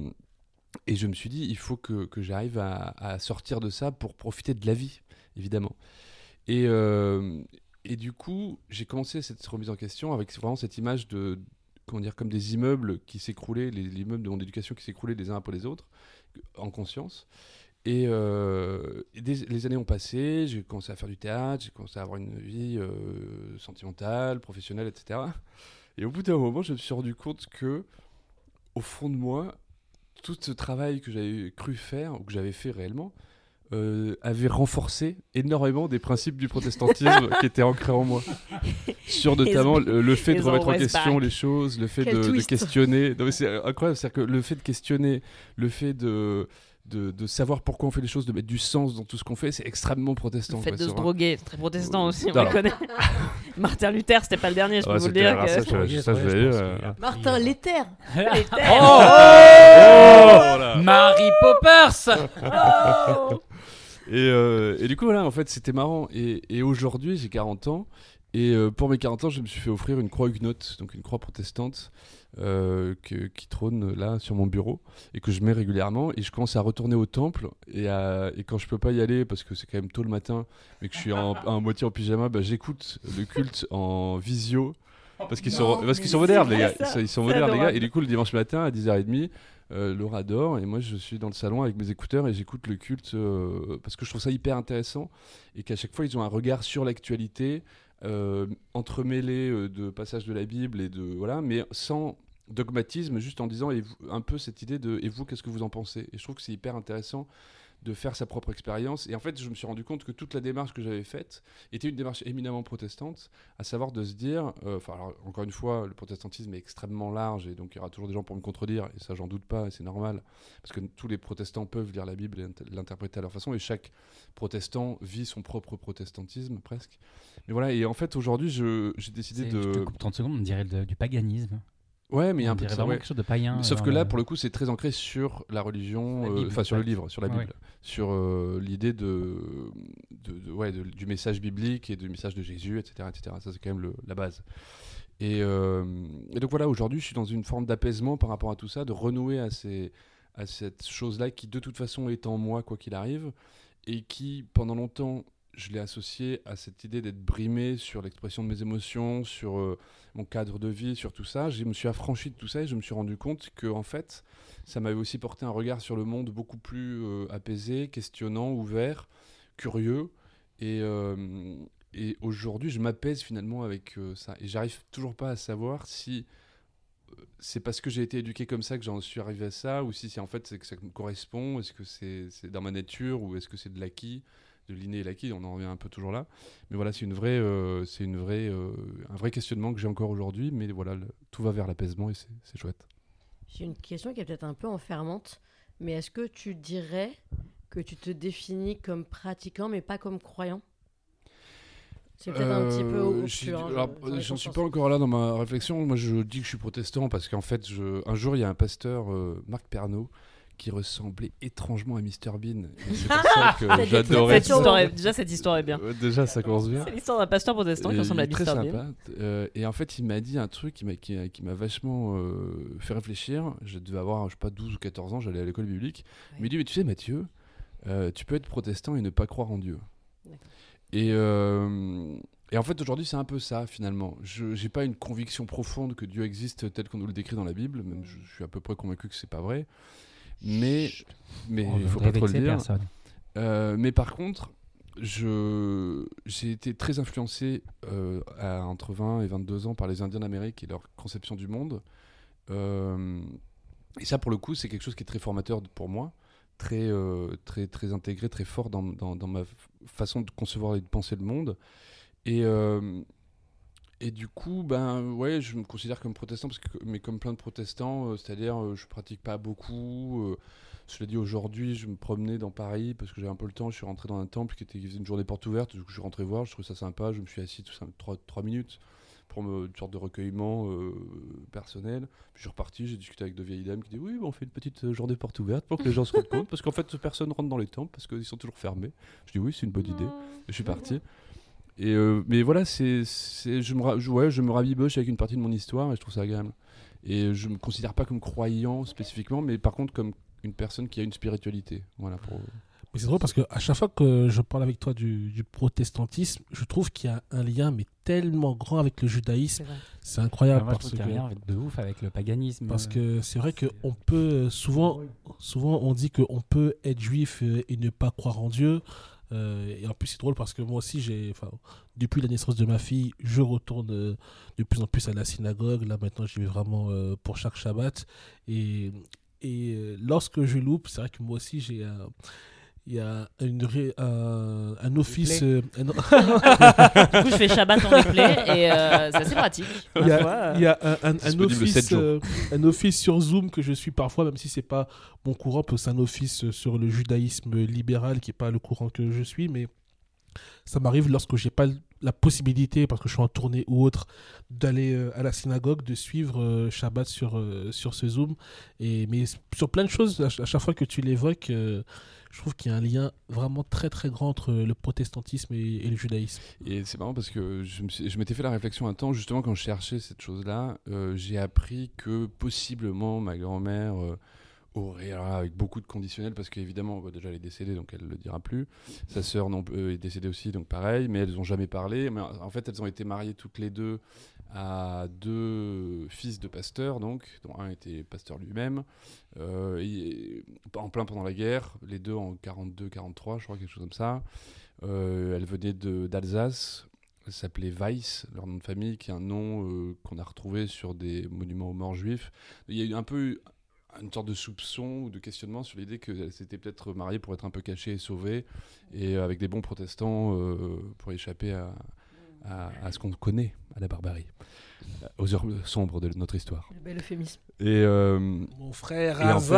A: et je me suis dit il faut que, j'arrive à, sortir de ça pour profiter de la vie évidemment et euh, et du coup j'ai commencé cette remise en question avec vraiment cette image de comment dire comme des immeubles qui s'écroulaient les, les immeubles de mon éducation qui s'écroulaient les uns après les autres en conscience. Et, euh, les années ont passé, j'ai commencé à faire du théâtre, j'ai commencé à avoir une vie euh, sentimentale, professionnelle, etc. Et au bout d'un moment, je me suis rendu compte que, au fond de moi, tout ce travail que j'avais cru faire, ou que j'avais fait réellement, euh, avait renforcé énormément des principes du protestantisme qui étaient ancrés en moi. Sur notamment le, le fait de remettre en question
B: back.
A: les choses, le fait de, de questionner. C'est incroyable, c'est-à-dire que le fait de questionner, le fait de, de, de savoir pourquoi on fait les choses, de mettre du sens dans tout ce qu'on fait, c'est extrêmement protestant.
B: Le fait
A: quoi,
B: de se droguer, c'est très protestant aussi, on le connaît. Martin Luther, c'était pas le dernier, je
A: Ah,
B: peux vous le dire. que-
A: ça, je- ça, je
E: ouais,
A: euh,
D: Martin,
E: euh.
B: Les
A: Oh
B: terres.
A: Oh
E: Mary Poppers
B: Oh
A: Et, euh, et du coup, voilà, en fait, c'était marrant. Et, et aujourd'hui, j'ai 40 ans. Et euh, pour mes 40 ans, je me suis fait offrir une croix huguenote, donc une croix protestante, euh, que- qui trône là sur mon bureau et que je mets régulièrement. Et je commence à retourner au temple. Et, à- et quand je peux pas y aller, parce que c'est quand même tôt le matin, mais que je suis en, en moitié en pyjama, bah, j'écoute le culte en visio Parce qu'ils sont, parce qu'ils sont modernes, les gars.
B: ça.
A: Ils sont- modernes, les gars. Et du coup, le dimanche matin à 10h30, euh, Laura dort et moi, je suis dans le salon avec mes écouteurs et j'écoute le culte euh, parce que je trouve ça hyper intéressant et qu'à chaque fois, ils ont un regard sur l'actualité, entremêlé euh, de passages de la Bible et de voilà, mais sans dogmatisme, juste en disant un peu cette idée de et vous, qu'est-ce que vous en pensez? Et je trouve que c'est hyper intéressant de faire sa propre expérience. Et en fait, je me suis rendu compte que toute la démarche que j'avais faite était une démarche éminemment protestante, à savoir de se dire, euh, enfin, encore une fois, le protestantisme est extrêmement large, et donc il y aura toujours des gens pour me contredire, et ça, j'en doute pas, et c'est normal, parce que tous les protestants peuvent lire la Bible et int- l'interpréter à leur façon, et chaque protestant vit son propre protestantisme, presque. Mais voilà, et en fait, aujourd'hui, j'ai décidé
E: C'est- Je te
A: de.
E: coupe 30 secondes, on dirait du paganisme.
A: Ouais, mais il y a un peu de ça,
E: vraiment
A: ouais.
E: quelque chose de païen.
A: Sauf que là,
E: le-
A: pour le coup, c'est très ancré sur la religion, euh, enfin sur le livre, sur la
E: Ouais.
A: Bible, sur euh, l'idée de, de, de- ouais, de- du message biblique et du message de Jésus, etc. etc. Ça, c'est quand même le- la base. Et, euh, et donc voilà, aujourd'hui, je suis dans une forme d'apaisement par rapport à tout ça, de renouer à, ces, à cette chose-là qui, de toute façon, est en moi, quoi qu'il arrive, et qui, pendant longtemps, je l'ai associé à cette idée d'être brimé sur l'expression de mes émotions, sur euh, mon cadre de vie, sur tout ça. Je me suis affranchi de tout ça et je me suis rendu compte que, en fait, ça m'avait aussi porté un regard sur le monde beaucoup plus euh, apaisé, questionnant, ouvert, curieux. Et, euh, et aujourd'hui, je m'apaise finalement avec ça. Et j'arrive toujours pas à savoir si c'est parce que j'ai été éduqué comme ça que j'en suis arrivé à ça, ou si c'est en fait que ça me correspond, est-ce que c'est dans ma nature, ou est-ce que c'est de l'acquis, de l'inné et l'acquis, on en revient un peu toujours là. Mais voilà, c'est une vraie, euh, c'est une vraie, euh, un vrai questionnement que j'ai encore aujourd'hui, mais voilà, le- tout va vers l'apaisement et c'est chouette.
D: J'ai une question qui est peut-être un peu enfermante, mais est-ce que tu dirais que tu te définis comme pratiquant, mais pas comme croyant? C'est peut-être un petit peu
A: Euh,
D: obscur. hein,
A: alors,
D: j'en
A: suis pas encore là dans ma réflexion. Moi, je dis que je suis protestant parce qu'en fait, je... un jour, il y a un pasteur, Marc Pernaud, qui ressemblait étrangement à Mr Bean. C'est pour ça que
D: Cette
A: j'adorais
B: déjà, cette histoire est bien.
A: Déjà, ça commence bien.
B: C'est l'histoire d'un pasteur protestant qui ressemble à Mr. Bean.
A: Euh, et en fait, il m'a dit un truc qui m'a qui, qui m'a vachement euh, fait réfléchir. Je devais avoir, je sais pas, 12 ou 14 ans, j'allais à l'école biblique. Il m'a dit, mais tu sais, Mathieu, euh, tu peux être protestant et ne pas croire en Dieu. Et, et en fait, aujourd'hui, c'est un peu ça, finalement. Je n'ai pas une conviction profonde que Dieu existe tel qu'on nous le décrit dans la Bible. Même je, je suis à peu près convaincu que c'est pas vrai. Mais mais il faut pas trop le dire. Euh, mais par contre, je j'ai été très influencé euh, à entre 20 et 22 ans par les Indiens d'Amérique et leur conception du monde. Euh, et ça, pour le coup, c'est quelque chose qui est très formateur pour moi, très, très, très intégré, très fort dans, dans, dans ma façon de concevoir et de penser le monde. Et, euh, et du coup, ben ouais, je me considère comme protestant, parce que, mais comme plein de protestants, euh, c'est-à-dire euh, je pratique pas beaucoup. euh, cela dit, aujourd'hui, je me promenais dans Paris parce que j'avais un peu le temps. Je suis rentré dans un temple qui était qui faisait une journée porte ouverte. Du coup, je suis rentré voir. Je trouvais ça sympa. Je me suis assis tout ça, trois, trois minutes pour me, une sorte de recueillement euh, personnel. Puis je suis reparti. J'ai discuté avec deux vieilles dames qui disaient Oui, bah, on fait une petite journée porte ouverte pour que les gens se rendent compte. Parce qu'en fait, personne rentre dans les temples parce qu'ils sont toujours fermés. Je dis Oui, c'est une bonne idée. Et je suis parti. Et euh, mais voilà, c'est, je, me, je- ouais, je me rabiboche avec une partie de mon histoire et je trouve ça agréable. Et je me considère pas comme croyant spécifiquement, mais par contre comme une personne qui a une spiritualité. Voilà, pour...
C: Mais c'est drôle parce que à chaque fois que je parle avec toi du, du protestantisme, je trouve qu'il y a un lien mais tellement grand avec le judaïsme.
D: C'est
C: incroyable
E: Moi, je
C: parce
E: trouve qu'il y a
C: que
E: rien de ouf avec le paganisme.
C: parce que c'est vrai que on peut euh, souvent souvent on dit qu'on peut être juif et ne pas croire en Dieu. Euh, et en plus c'est drôle parce que moi aussi j'ai depuis la naissance de ma fille je retourne euh, de plus en plus à la synagogue. Là maintenant j'y vais vraiment euh, pour chaque Shabbat. Et et lorsque je loupe c'est vrai que moi aussi j'ai il y a une ré- un, un office euh, un-
B: Du coup, je fais Shabbat en replay et euh, c'est assez pratique.
C: il y a,
B: foi,
C: il y a un, office, euh, un office sur Zoom que je suis parfois, même si c'est pas mon courant, parce que c'est un office sur le judaïsme libéral qui est pas le courant que je suis, mais ça m'arrive lorsque j'ai pas la possibilité, parce que je suis en tournée ou autre, d'aller euh, à la synagogue, de suivre euh, Shabbat sur, euh, sur ce Zoom. Et, mais sur plein de choses, à, ch- à chaque fois que tu l'évoques, euh, je trouve qu'il y a un lien vraiment très très grand entre le protestantisme et, le judaïsme.
A: Et c'est marrant parce que je, m'étais fait la réflexion un temps, justement, quand je cherchais cette chose-là, euh, j'ai appris que possiblement ma grand-mère euh, aurait, alors avec beaucoup de conditionnels, parce qu'évidemment, bah, déjà, elle est décédée, donc elle ne le dira plus. Sa sœur euh, est décédée aussi, donc pareil, mais elles n'ont jamais parlé. Mais en fait, elles ont été mariées toutes les deux à deux fils de pasteurs, donc, dont un était pasteur lui-même, euh, en plein pendant la guerre, les deux en 42-43, je crois, quelque chose comme ça. Euh, elles venaient de- d'Alsace. Elles s'appelaient Weiss, leur nom de famille, qui est un nom euh, qu'on a retrouvé sur des monuments aux morts juifs. Il y a eu un peu une sorte de soupçon ou de questionnement sur l'idée qu'elles s'étaient peut-être mariées pour être un peu cachées et sauvées, et avec des bons protestants euh, pour échapper à, à- à ce qu'on connaît, à la barbarie, aux heures sombres de notre histoire.
D: Le bel euphémisme.
A: Et, euh,
C: Mon frère
A: Et en fait-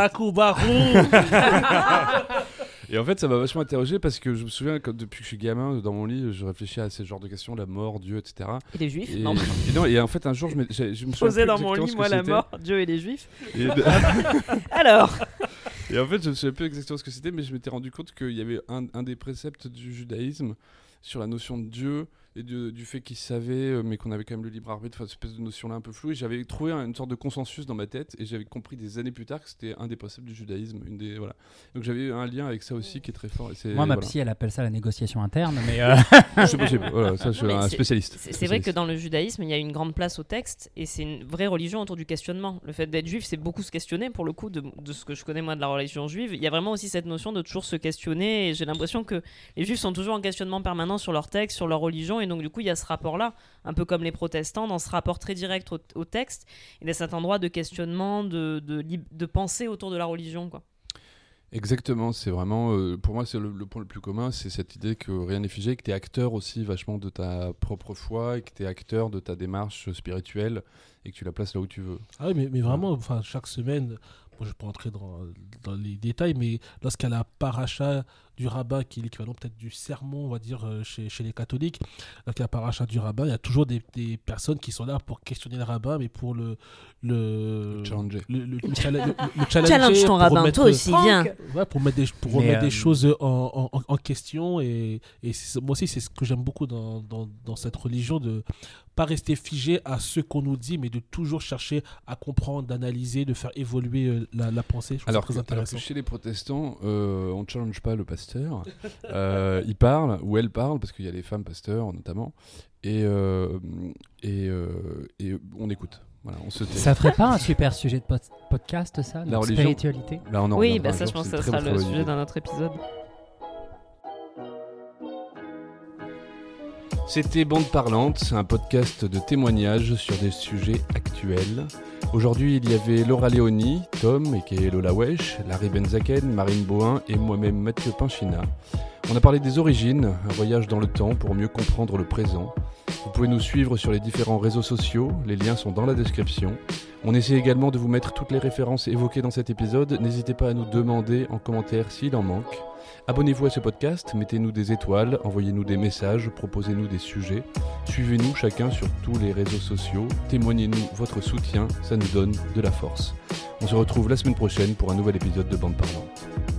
A: et en fait, ça m'a vachement interrogé parce que je me souviens que depuis que je suis gamin, dans mon lit, je réfléchis à ces genres de questions, la mort, Dieu, etc.
B: Et les juifs
A: Et,
B: Non.
A: et non, et en fait, un jour, je, me- je me souviens
B: Posé dans mon lit, moi la mort, Dieu et les juifs.
A: Et, de-
B: Alors
A: et en fait, je ne sais plus exactement ce que c'était, mais je m'étais rendu compte qu'il y avait un, un des préceptes du judaïsme sur la notion de Dieu et de- du fait qu'il savait, euh, mais qu'on avait quand même le libre arbitre, enfin, cette espèce de notion-là un peu floue. Et j'avais trouvé un- une sorte de consensus dans ma tête, et j'avais compris des années plus tard que c'était un des du judaïsme. Une des, voilà. Donc j'avais un lien avec ça aussi qui est très fort. et
E: Moi, ma
A: voilà.
E: psy, elle appelle ça la négociation interne, mais euh,
A: C'est possible, voilà, ça, je suis un spécialiste.
B: C'est c'est vrai que dans le judaïsme, il y a une grande place au texte et c'est une vraie religion autour du questionnement. Le fait d'être juif, c'est beaucoup se questionner pour le coup de, de ce que je connais moi de la religion juive. Il y a vraiment aussi cette notion de toujours se questionner et j'ai l'impression que les juifs sont toujours en questionnement permanent sur leur texte, sur leur religion et donc du coup il y a ce rapport-là, un peu comme les protestants, dans ce rapport très direct au, au texte et dans cet endroit de questionnement, de, de, de pensée autour de la religion. Quoi.
A: Exactement, c'est vraiment, euh, pour moi, c'est le, le point le plus commun, c'est cette idée que rien n'est figé, que tu es acteur aussi vachement de ta propre foi et que tu es acteur de ta démarche spirituelle et que tu la places là où tu veux.
C: Ah oui, mais, mais vraiment, enfin, chaque semaine, je ne vais pas entrer dans, dans les détails, mais lorsqu'il y a la paracha du rabbin, qui est l'équivalent peut-être du sermon, on va dire, euh, chez, chez les catholiques, y a la paracha du rabbin, il y a toujours des, des personnes qui sont là pour questionner le rabbin, mais pour le... le
A: Challenger.
C: Le, le, le le- le challenger,
B: Challenge ton rabbin,
C: remettre-
B: toi aussi, viens.
C: Ouais, pour mettre des, pour
E: Mais,
C: remettre
E: euh,
C: des choses en, en, en question. Et, moi aussi, c'est ce que j'aime beaucoup dans, dans, dans cette religion, de pas rester figé à ce qu'on nous dit, mais de toujours chercher à comprendre, d'analyser, de faire évoluer euh, la, la pensée. Je
A: Alors
C: ça
A: que,
C: très
A: alors que
C: intéressant.
A: chez les protestants, euh, on ne challenge pas le pasteur. Euh, il parle, ou elle parle, parce qu'il y a les femmes pasteurs notamment, et, euh, et, euh, et on écoute. Voilà, on se tait.
E: ça ferait pas un super sujet de pod- podcast, ça
A: La religion.
E: spiritualité?
A: Là, on en
B: oui,
A: reviendra
B: bah
A: un
B: ça je
A: jour,
B: pense que ça
A: très
B: sera le sujet d'un autre épisode.
A: C'était Bande Parlante, un podcast de témoignages sur des sujets actuels. Aujourd'hui, il y avait Laura Léoni, Tom, et Lola Wesh, Larry Benzaken, Marine Bohin et moi-même Mathieu Pinchina. On a parlé des origines, un voyage dans le temps pour mieux comprendre le présent. Vous pouvez nous suivre sur les différents réseaux sociaux, les liens sont dans la description. On essaie également de vous mettre toutes les références évoquées dans cet épisode, n'hésitez pas à nous demander en commentaire s'il en manque. Abonnez-vous à ce podcast, mettez-nous des étoiles, envoyez-nous des messages, proposez-nous des sujets. Suivez-nous chacun sur tous les réseaux sociaux, témoignez-nous votre soutien, ça nous donne de la force. On se retrouve la semaine prochaine pour un nouvel épisode de Bande Parlante.